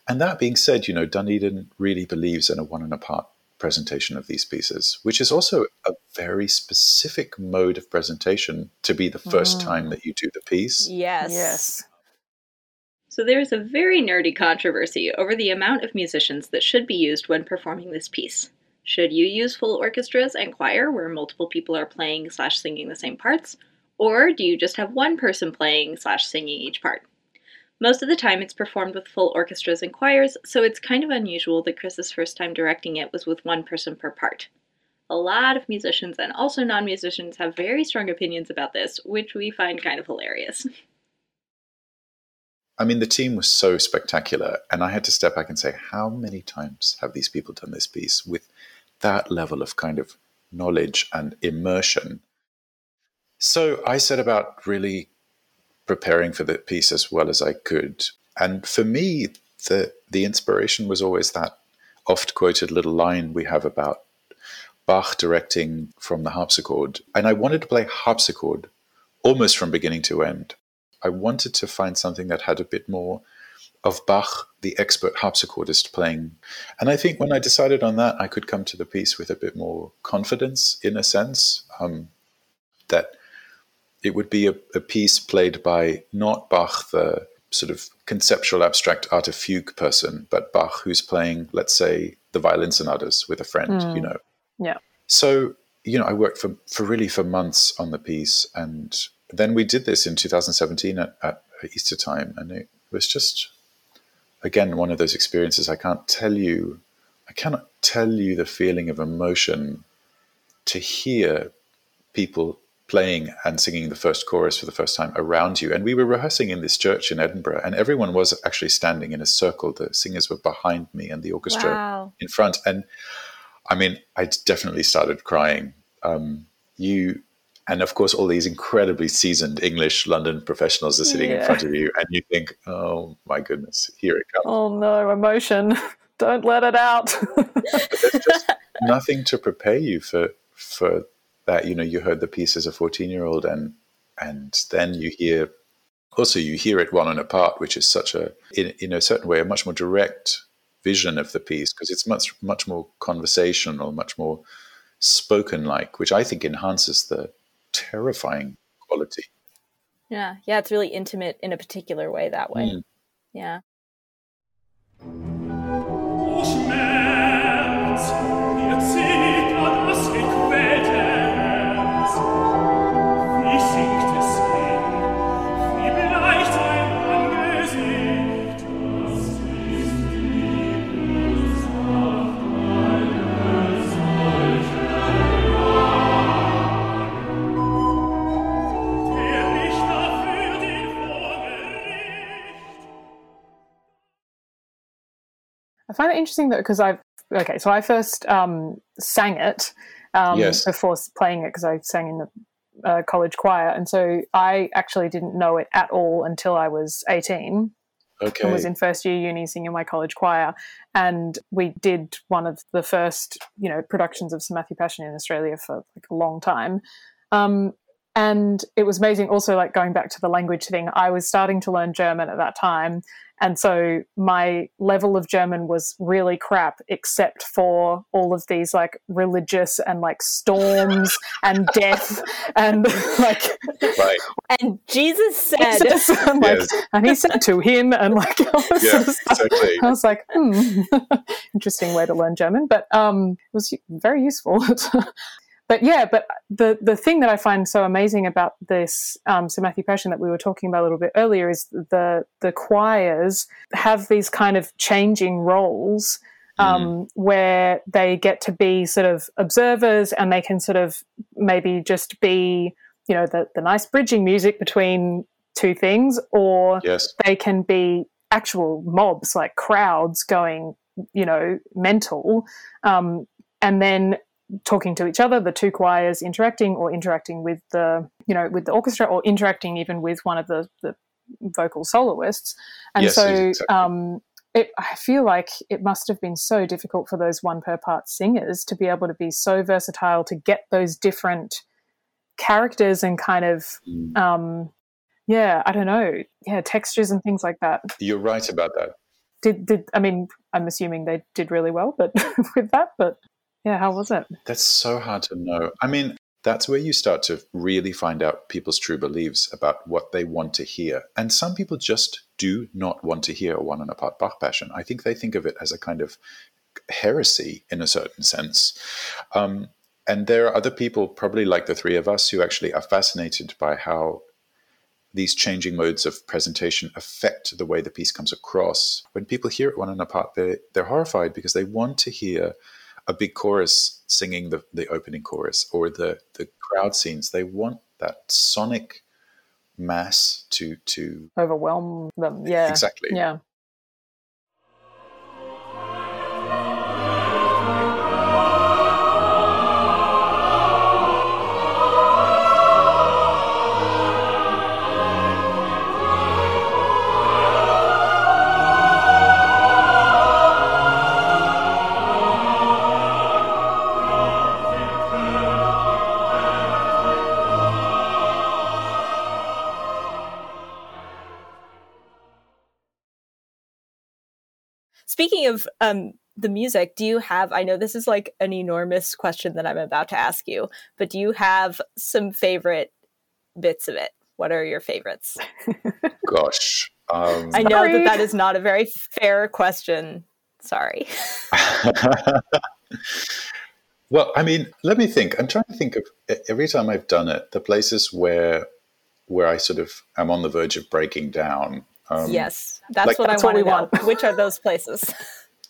And that being said, you know, Dunedin really believes in a one and a part presentation of these pieces, which is also a very specific mode of presentation to be the first Mm. time that you do the piece. Yes. Yes. So there is a very nerdy controversy over the amount of musicians that should be used when performing this piece. Should you use full orchestras and choir where multiple people are playing slash singing the same parts, or do you just have one person playing slash singing each part? Most of the time it's performed with full orchestras and choirs, so it's kind of unusual that Chris's first time directing it was with one person per part. A lot of musicians and also non musicians have very strong opinions about this, which we find kind of hilarious. *laughs* I mean, the team was so spectacular, and I had to step back and say, how many times have these people done this piece with that level of kind of knowledge and immersion? So I set about really preparing for the piece as well as I could. And for me, the the inspiration was always that oft quoted little line we have about Bach directing from the harpsichord. And I wanted to play harpsichord almost from beginning to end. I wanted to find something that had a bit more of Bach, the expert harpsichordist, playing. And I think when I decided on that, I could come to the piece with a bit more confidence, in a sense, um, that it would be a, a piece played by not Bach, the sort of conceptual abstract art of fugue person, but Bach, who's playing, let's say, the violin sonatas with a friend, Mm. you know. Yeah. So, you know, I worked for, for really for months on the piece. And then we did this in 2017 at, at Easter time. And it was just, again, one of those experiences I can't tell you, I cannot tell you the feeling of emotion to hear people playing and singing the first chorus for the first time around you. And we were rehearsing in this church in Edinburgh, and everyone was actually standing in a circle. The singers were behind me and the orchestra Wow. in front. And I mean, I definitely started crying. Um, you, and of course, all these incredibly seasoned English London professionals are sitting in front of you, and you think, oh my goodness, here it comes. Oh no, emotion. *laughs* Don't let it out. *laughs* There's just nothing to prepare you for for that. You know, you heard the piece as a 14 year old, and and then you hear also you hear it one and apart, which is such a in, in a certain way a much more direct vision of the piece because it's much much more conversational, much more spoken like, which I think enhances the terrifying quality. Yeah. Yeah. It's really intimate in a particular way that way. Mm. Yeah. Find it interesting that because I've okay, so I first um, sang it um, Yes. before playing it because I sang in the uh, college choir, and so I actually didn't know it at all until I was eighteen Okay. and was in first year uni singing my college choir. And we did one of the first, you know, productions of St. Matthew Passion in Australia for like a long time. Um, and it was amazing also like going back to the language thing i was starting to learn german at that time and so my level of german was really crap except for all of these like religious and like storms and *laughs* death and like right. And Jesus said, Jesus, *laughs* and, like, Yes. and he said to him and like all this Yeah, sort of stuff. exactly. I was like, hmm, *laughs* interesting way to learn German, but um, it was very useful. But yeah, but the the thing that I find so amazing about this um, St. Matthew Passion that we were talking about a little bit earlier is the the choirs have these kind of changing roles. Um, Where they get to be sort of observers and they can sort of maybe just be, you know, the, the nice bridging music between two things, or Yes. they can be actual mobs, like crowds going, you know, mental, um, and then talking to each other, the two choirs interacting or interacting with the, you know, with the orchestra or interacting even with one of the, the vocal soloists. And Yes, so exactly. um, it, I feel like it must have been so difficult for those one per part singers to be able to be so versatile to get those different characters and kind of Mm. um, yeah, I don't know, yeah, textures and things like that. You're right about that. Did did I mean? I'm assuming they did really well, but *laughs* with that, but yeah, how was it? That's so hard to know. I mean, that's where you start to really find out people's true beliefs about what they want to hear. And some people just do not want to hear one and apart Bach passion. I think they think of it as a kind of heresy in a certain sense. Um, and there are other people, probably like the three of us, who actually are fascinated by how these changing modes of presentation affect the way the piece comes across. When people hear it one and apart, they're, they're horrified because they want to hear a big chorus singing the, the opening chorus or the, the crowd scenes. They want that sonic mass to to Overwhelm them? Yeah, exactly. Yeah. Speaking of um, the music, do you have? I know this is like an enormous question that I'm about to ask you, but do you have some favorite bits of it? What are your favorites? Gosh. Um, I know Sorry. that that is not a very fair question. Sorry. *laughs* well, I mean, let me think. I'm trying to think of every time I've done it, the places where where I sort of am on the verge of breaking down. Um, yes, that's like, what that's I want we to know. want. *laughs* Which are those places?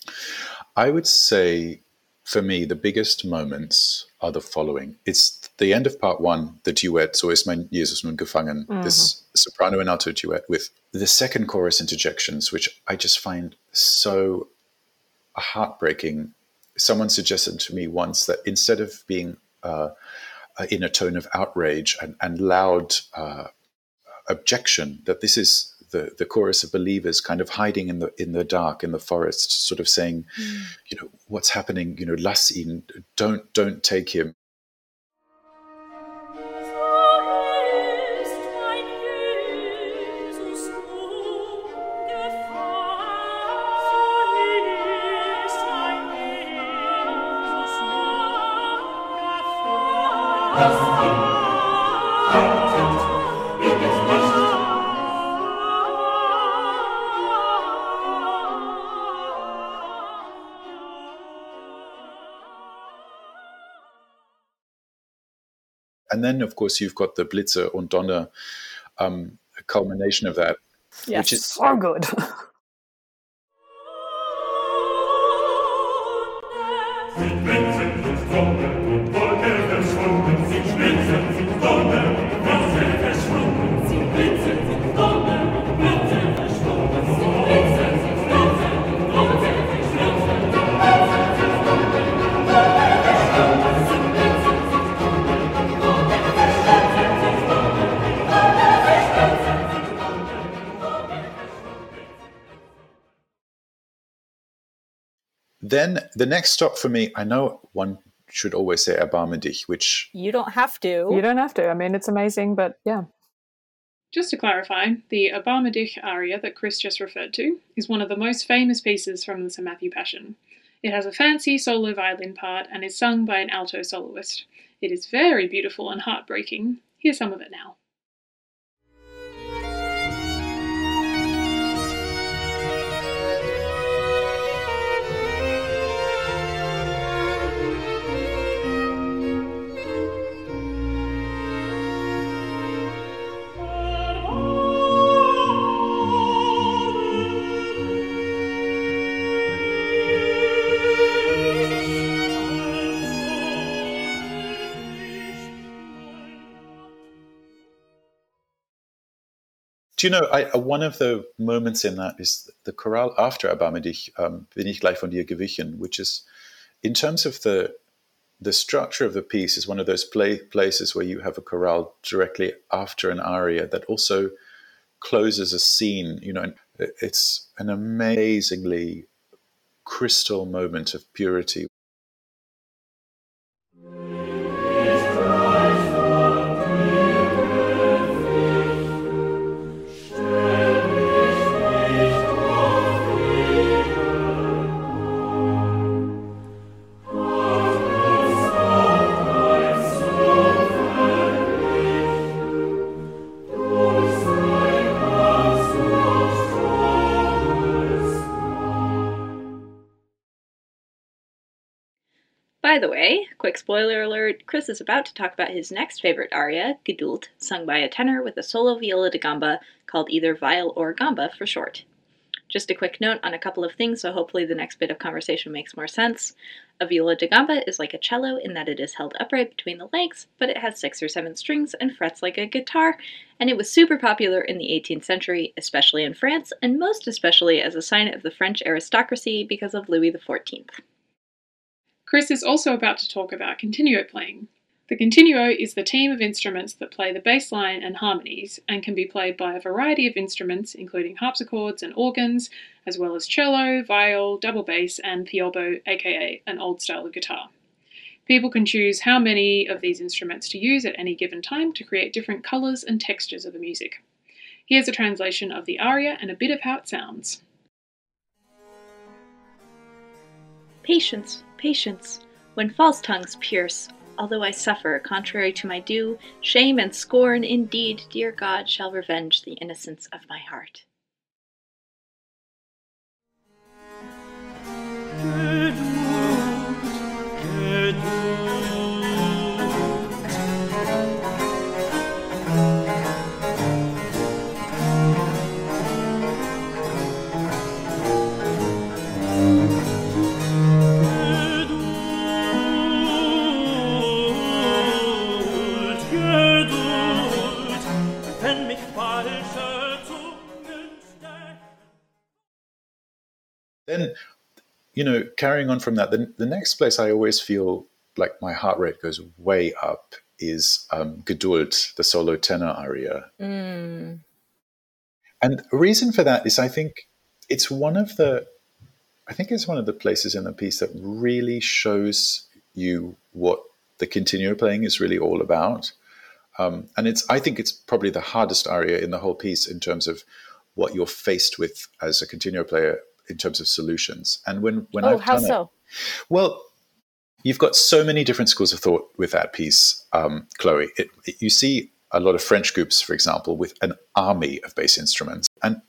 *laughs* I would say for me, the biggest moments are the following. It's the end of part one, the duet, So ist mein Jesus nun gefangen, this soprano and alto duet with the second chorus interjections, which I just find so heartbreaking. Someone suggested to me once that instead of being uh, uh, in a tone of outrage and, and loud uh, objection, that this is the, the chorus of believers kind of hiding in the in the dark in the forest, sort of saying, mm. you know, what's happening? You know, lass ihn, don't don't take him. And then, of course, you've got the Blitze und Donner um, culmination of that, Yes. which is So good. *laughs* then the next stop for me, I know one should always say Erbarme dich, which You don't have to. You don't have to. I mean, it's amazing, but yeah. Just to clarify, the Erbarme dich aria that Chris just referred to is one of the most famous pieces from the St. Matthew Passion. It has a fancy solo violin part and is sung by an alto soloist. It is very beautiful and heartbreaking. Here's some of it now. Do you know, I, uh, one of the moments in that is the chorale after Erbarme dich, um, Bin ich gleich von dir gewichen, which is, in terms of the the structure of the piece, is one of those play, places where you have a chorale directly after an aria that also closes a scene. You know, and it's an amazingly crystal moment of purity. By the way, quick spoiler alert Chris is about to talk about his next favorite aria, Geduld, sung by a tenor with a solo viola da gamba called either viol or gamba for short. Just a quick note on a couple of things, so hopefully the next bit of conversation makes more sense. A viola da gamba is like a cello in that it is held upright between the legs, but it has six or seven strings and frets like a guitar, and it was super popular in the 18th century, especially in France, and most especially as a sign of the French aristocracy because of Louis XIV. Chris is also about to talk about continuo playing. The continuo is the team of instruments that play the bass line and harmonies and can be played by a variety of instruments, including harpsichords and organs, as well as cello, viol, double bass, and theorbo, aka an old style of guitar. People can choose how many of these instruments to use at any given time to create different colours and textures of the music. Here's a translation of the aria and a bit of how it sounds. Patience, patience, when false tongues pierce, although I suffer contrary to my due, shame and scorn indeed, dear God, shall revenge the innocence of my heart. Then, you know, carrying on from that, the, the next place I always feel like my heart rate goes way up is um, Geduld, the solo tenor aria. Mm. And the reason for that is I think it's one of the I think it's one of the places in the piece that really shows you what the continuo playing is really all about. Um, and it's I think it's probably the hardest aria in the whole piece in terms of what you're faced with as a continuo player in terms of solutions. And when when Oh, I've how done it, well, you've got so many different schools of thought with that piece, um, Chloe. It, it- you see a lot of French groups, for example, with an army of bass instruments, and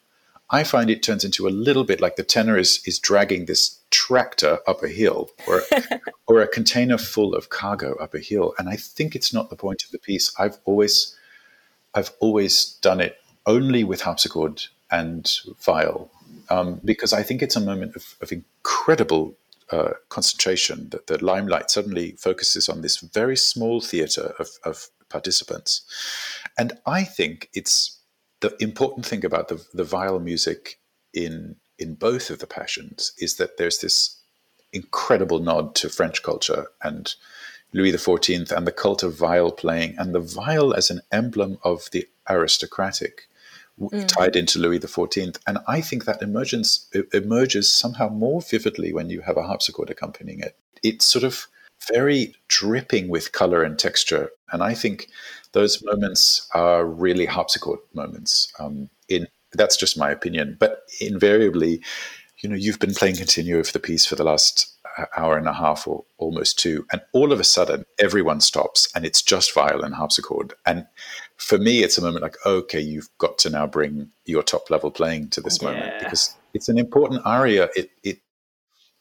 I find it turns into a little bit like the tenor is is dragging this tractor up a hill, or *laughs* or a container full of cargo up a hill. And I think it's not the point of the piece. I've always I've always done it only with harpsichord and viol um, because I think it's a moment of, of incredible uh, concentration that the limelight suddenly focuses on this very small theater of, of participants. And I think it's the important thing about the, the viol music in in both of the passions is that there's this incredible nod to French culture and Louis XIV and the cult of viol playing and the viol as an emblem of the aristocratic w- tied into Louis XIV. And I think that emergence emerges somehow more vividly when you have a harpsichord accompanying it. It's sort of very dripping with color and texture. And I think those moments are really harpsichord moments. Um, in that's just my opinion, but invariably, you know, you've been playing continuo of the piece for the last uh, hour and a half or almost two, and all of a sudden, everyone stops, and it's just violin harpsichord. And for me, it's a moment like, okay, you've got to now bring your top level playing to this moment because it's an important aria. It it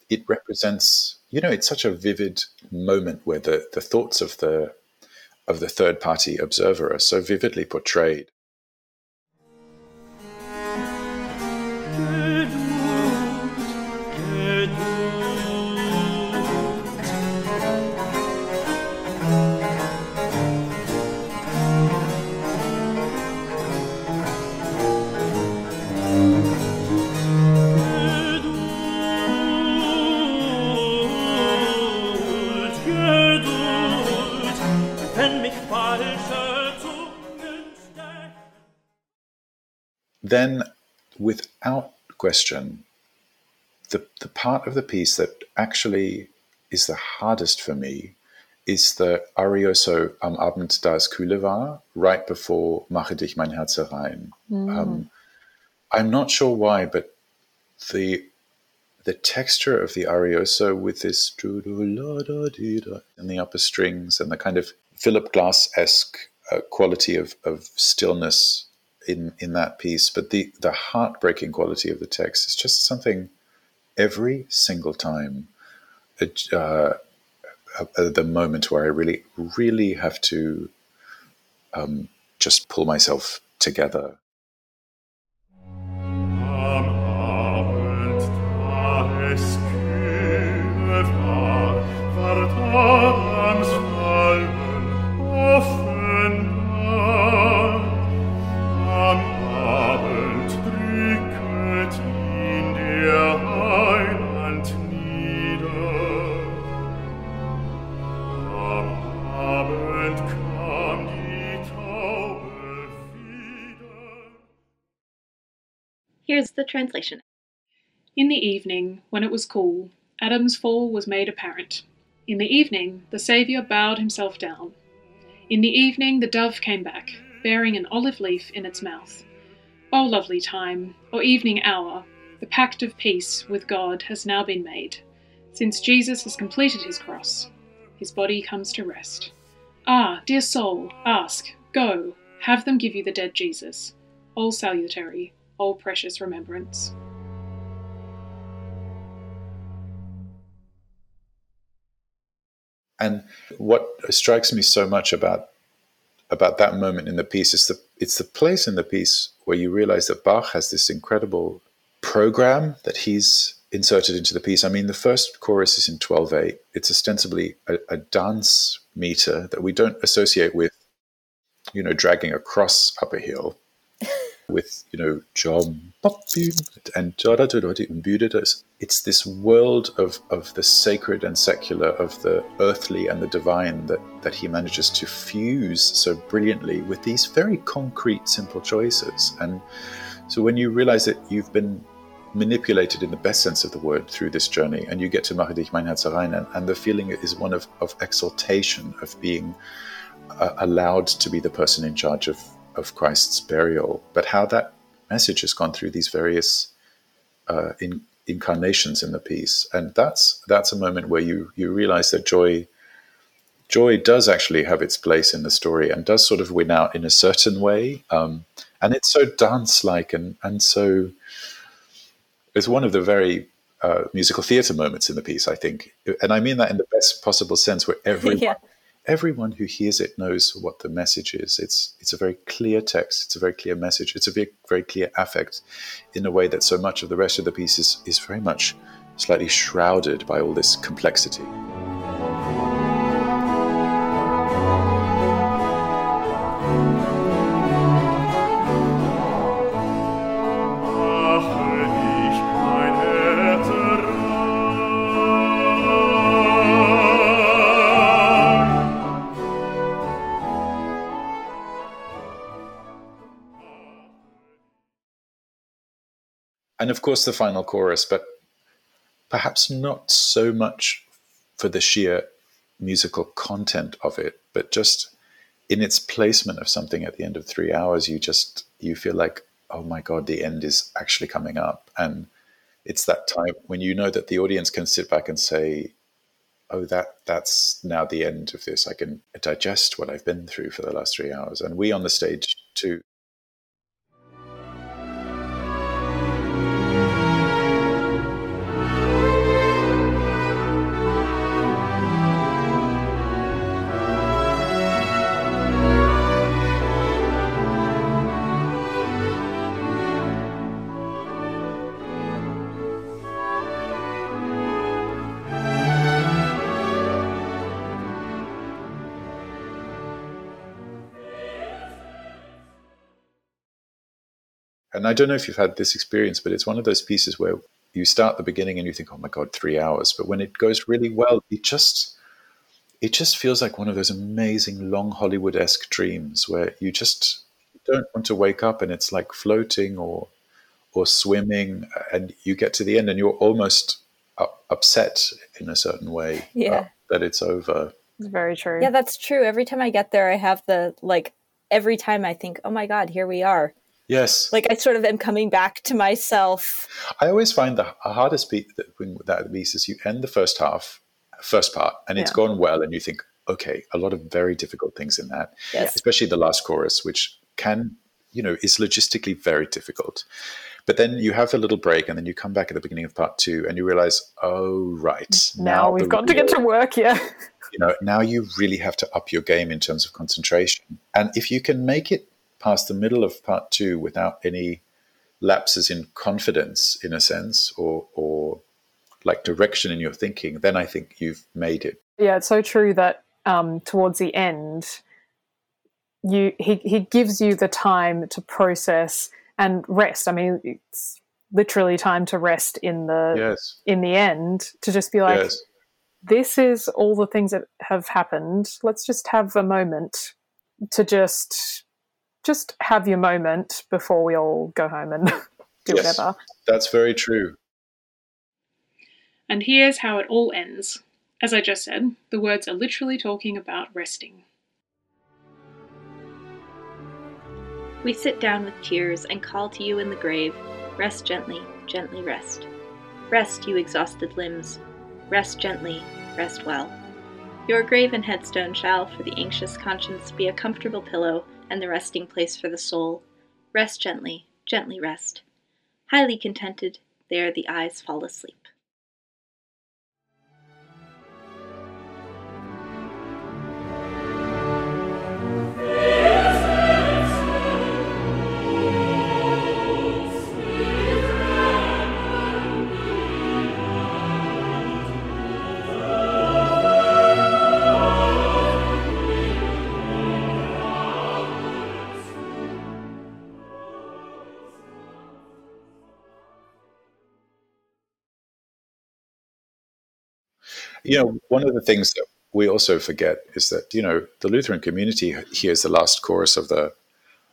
it represents, you know, it's such a vivid moment where the the thoughts of the of the third party observer are so vividly portrayed. Then without question the the part of the piece that actually is the hardest for me is the arioso am Abend da es kühle war right before mache dich mein Herze rein. Um, I'm not sure why but the the texture of the arioso with this in the upper strings and the kind of Philip Glass-esque uh, quality of, of stillness in in that piece, but the the heartbreaking quality of the text is just something every single time. It, uh, uh, the moment where I really really have to um, just pull myself together. Here's the translation. In the evening, when it was cool, Adam's fall was made apparent. In the evening, the Saviour bowed himself down. In the evening, the dove came back, bearing an olive leaf in its mouth. O lovely time, O evening hour, the pact of peace with God has now been made. Since Jesus has completed his cross, his body comes to rest. Ah, dear soul, ask, go, have them give you the dead Jesus. All salutary, all precious remembrance. And what strikes me so much about about that moment in the piece is the it's the place in the piece where you realize that Bach has this incredible program that he's inserted into the piece. I mean, the first chorus is in 12-8. It's ostensibly a, a dance meter that we don't associate with, you know, dragging a cross up a hill with, you know, Jom and it's this world of, of the sacred and secular, of the earthly and the divine that, that he manages to fuse so brilliantly with these very concrete, simple choices. And so when you realize that you've been manipulated in the best sense of the word through this journey, and you get to Mache dich mein Herz and, and the feeling is one of, of exaltation, of being uh, allowed to be the person in charge of, of Christ's burial, but how that message has gone through these various uh, in, incarnations in the piece, and that's that's a moment where you you realize that joy joy does actually have its place in the story and does sort of win out in a certain way, um, and it's so dance-like and and so it's one of the very uh, musical theatre moments in the piece, I think, and I mean that in the best possible sense, where everyone *laughs* Yeah. Everyone who hears it knows what the message is. It's it's a very clear text. It's a very clear message. It's a very, very clear affect, in a way that so much of the rest of the piece is is very much slightly shrouded by all this complexity. And of course the final chorus, but perhaps not so much for the sheer musical content of it, but just in its placement of something at the end of three hours, you just you feel like, oh my god, the end is actually coming up, and it's that time when you know that the audience can sit back and say, oh, that that's now the end of this. I can digest what I've been through for the last three hours, and we on the stage too. And I don't know if you've had this experience, but it's one of those pieces where you start the beginning and you think, "Oh my god, three hours!" But when it goes really well, it just it just feels like one of those amazing long Hollywood esque dreams where you just don't want to wake up and it's like floating or or swimming, and you get to the end and you're almost upset in a certain way Yeah. uh, that it's over. It's very true. Yeah, that's true. Every time I get there, I have the like. Every time I think, "Oh my God, here we are!" Yes, Like I sort of am coming back to myself. I always find the hardest beat that when that piece is you end the first half, first part, and it's Yeah. gone well, and you think, okay, a lot of very difficult things in that, Yes. especially the last chorus, which can, you know, is logistically very difficult. But then you have a little break, and then you come back at the beginning of part two, and you realize, oh right, now, we've the got to get to work. Yeah. you know now you really have to up your game in terms of concentration and if you can make it past the middle of part two without any lapses in confidence in a sense or or like direction in your thinking then i think you've made it Yeah, it's so true that um, towards the end, you he he gives you the time to process and rest. I mean, it's literally time to rest in the yes in the end to just be like, yes this is all the things that have happened. Let's just have a moment to just just have your moment before we all go home and *laughs* do Yes. whatever. that's very true And here's how it all ends. As I just said, the words are literally talking about resting. We sit down with tears and call to you in the grave. Rest gently, gently rest. Rest, you exhausted limbs. Rest gently, rest well. Your grave and headstone shall, for the anxious conscience, be a comfortable pillow and the resting place for the soul. Rest gently, gently rest. Highly contented, there the eyes fall asleep. You know one of the things that we also forget is that you know the lutheran community hears the last chorus of the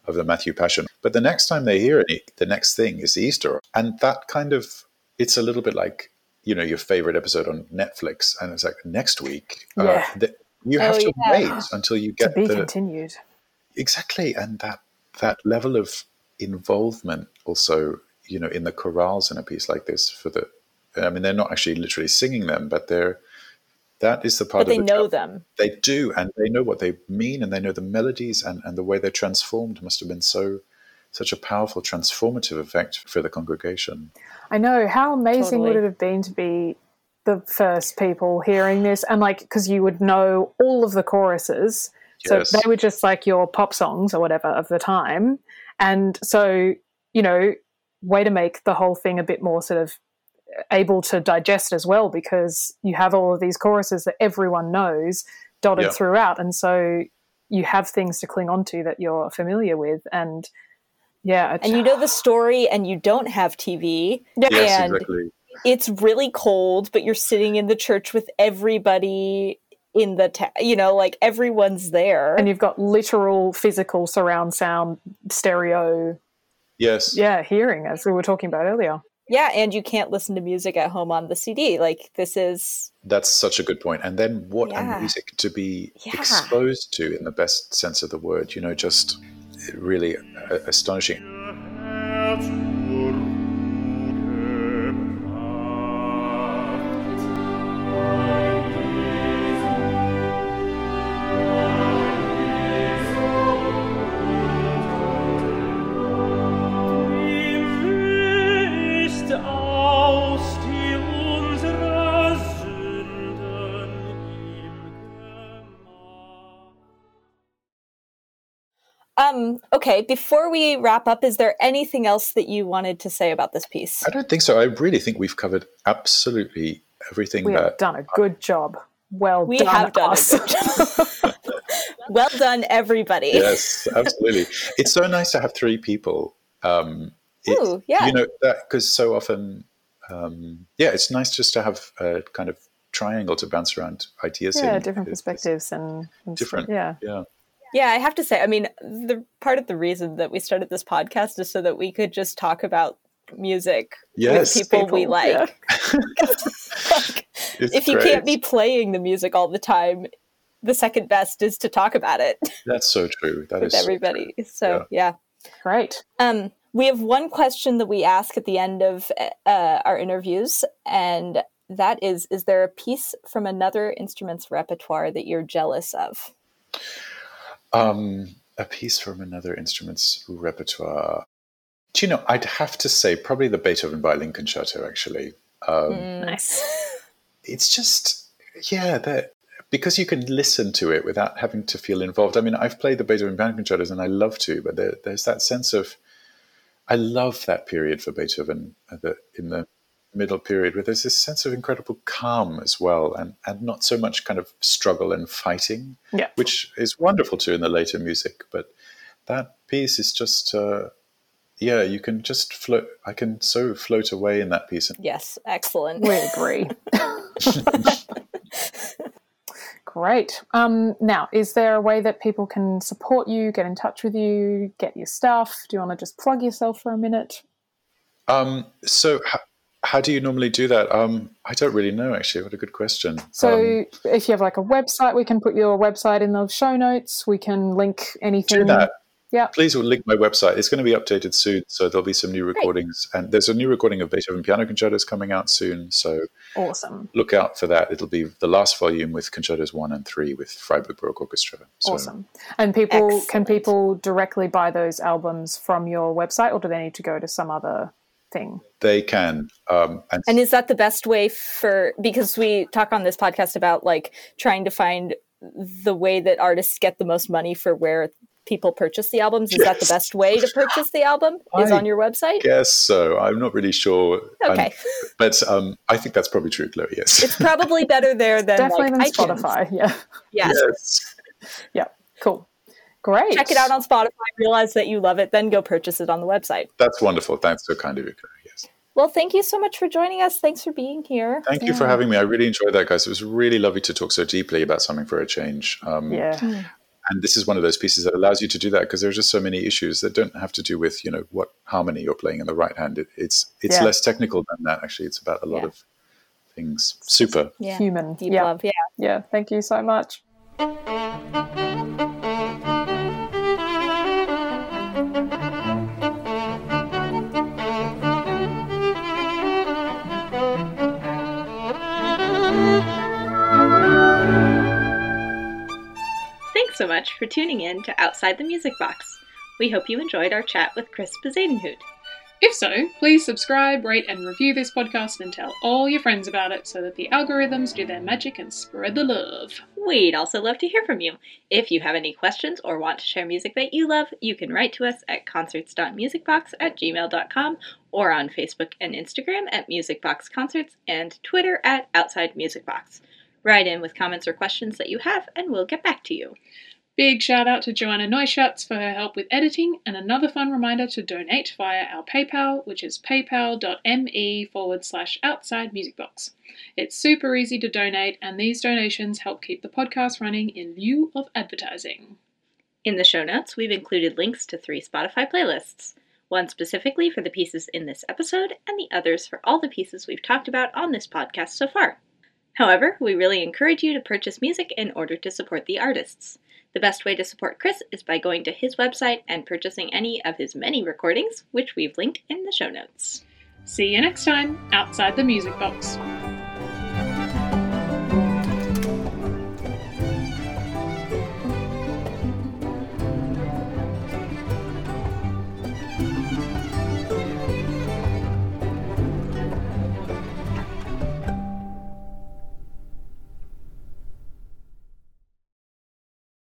of the matthew passion but the next time they hear it the next thing is easter and that kind of it's a little bit like you know your favorite episode on netflix and it's like next week uh, Yeah. the, you have Oh, to yeah. wait until you To get be the continued. exactly and that that level of involvement also you know in the chorales in a piece like this for the i mean they're not actually literally singing them but they're that is the part But they the know job. them. they do and they know what they mean and they know the melodies and, and the way they're transformed must have been so such a powerful transformative effect for the congregation I know. How amazing would it have been to be the first people hearing this? And like, because you would know all of the choruses. Yes. So they were just like your pop songs or whatever of the time. And so, you know, way to make the whole thing a bit more sort of able to digest as well, because you have all of these choruses that everyone knows dotted Yeah. throughout. And so you have things to cling onto that you're familiar with. And yeah. And you know the story, and you don't have TV. yeah. yes And- exactly It's really cold, but you're sitting in the church with everybody in the, ta- you know, like everyone's there. and you've got literal physical surround sound stereo yes yeah hearing as we were talking about earlier Yeah, and you can't listen to music at home on the CD. Like this is That's such a good point. And then what Yeah. a music to be Yeah. exposed to in the best sense of the word, you know, just really astonishing. Um okay, before we wrap up, is there anything else that you wanted to say about this piece? I don't think so. I really think we've covered absolutely everything We have done a good job. Well done. We done, have done a good job. *laughs* well done, everybody. yes, absolutely. it's so nice to have three people. Um, it- Ooh, yeah. You know, that because so often, um, yeah, it's nice just to have a kind of triangle to bounce around ideas yeah, in. different It's- it's perspectives and, and. Different. Yeah. Yeah. Yeah, I have to say, I mean, the part of the reason that we started this podcast is so that we could just talk about music Yes. with people, we like. yeah. *laughs* Like, It's if you great. can't be playing the music all the time, the second best is to talk about it *laughs* That's so true. That with is so everybody. true. So, yeah. Great. Um, we have one question that we ask at the end of uh, our interviews, and that is Is there a piece from another instrument's repertoire that you're jealous of? Um, a piece from another instrument's repertoire. Do you know? I'd have to say probably the Beethoven violin concerto. Actually, um, Mm. Nice. it's just yeah that because you can listen to it without having to feel involved. I mean, I've played the Beethoven band concertos and I love to, but there, there's that sense of I love that period for Beethoven uh, the, in the middle period where there's this sense of incredible calm as well, and and not so much kind of struggle and fighting, Yeah. which is wonderful too in the later music. But that piece is just. Uh, yeah, you can just float. I can so float away in that piece, Yes, excellent. We agree. *laughs* Great. Um, now, is there a way that people can support you, get in touch with you, get your stuff? Do you want to just plug yourself for a minute? Um, so how, how do you normally do that? Um, I don't really know actually. What a good question. So, Um, if you have like a website, we can put your website in the show notes. We can link anything. do that. Yeah. Please link my website. It's going to be updated soon, so there'll be some new recordings, and there's a new recording of Beethoven piano concertos coming out soon. So Awesome. look out for that. It'll be the last volume with concertos one and three with Freiburg Baroque Orchestra. So Awesome. And people can people directly buy those albums from your website, or do they need to go to some other thing? They can, um, and, And is that the best way for because we talk on this podcast about like trying to find the way that artists get the most money for where people purchase the albums? Is that the best way to purchase the album? Is I on your website? Yes, so. I'm not really sure. I'm- Okay. *laughs* but um, I think that's probably true, Chloe. Yes. It's probably better there than Definitely like than. Spotify. Yeah. Yes. yes. Yeah. Cool. Great. Check it out on Spotify, realize that you love it, then go purchase it on the website. That's wonderful. Thanks so kind of you, Chloe. Yes. Well, thank you so much for joining us. Thanks for being here. Thank you for having me. I really enjoyed that, guys. It was really lovely to talk so deeply about something for a change. Um, Yeah. And this is one of those pieces that allows you to do that because there's just so many issues that don't have to do with you know what harmony you're playing in the right hand. It, it's it's Yeah. less technical than that. Actually, it's about a lot Yeah. of things. Super. Yeah. Human. Deep yeah. love. Yeah. Yeah. Thank you so much. Thanks so much for tuning in to Outside the Music Box. We hope you enjoyed our chat with Chris Bezuidenhout. If so, please subscribe, rate, and review this podcast and tell all your friends about it so that the algorithms do their magic and spread the love. We'd also love to hear from you. If you have any questions or want to share music that you love, you can write to us at concerts.musicbox at gmail.com or on Facebook and Instagram at Musicbox Concerts and Twitter at Outside Music Box. Write in with comments or questions that you have, and we'll get back to you. Big shout out to Joanna Neuschatz for her help with editing, and another fun reminder to donate via our PayPal, which is paypal.me forward slash outside music box. It's super easy to donate, and these donations help keep the podcast running in lieu of advertising. In the show notes, we've included links to three Spotify playlists. one specifically for the pieces in this episode, and the others for all the pieces we've talked about on this podcast so far. However, we really encourage you to purchase music in order to support the artists. The best way to support Chris is by going to his website and purchasing any of his many recordings, which we've linked in the show notes. See you next time, outside the music box.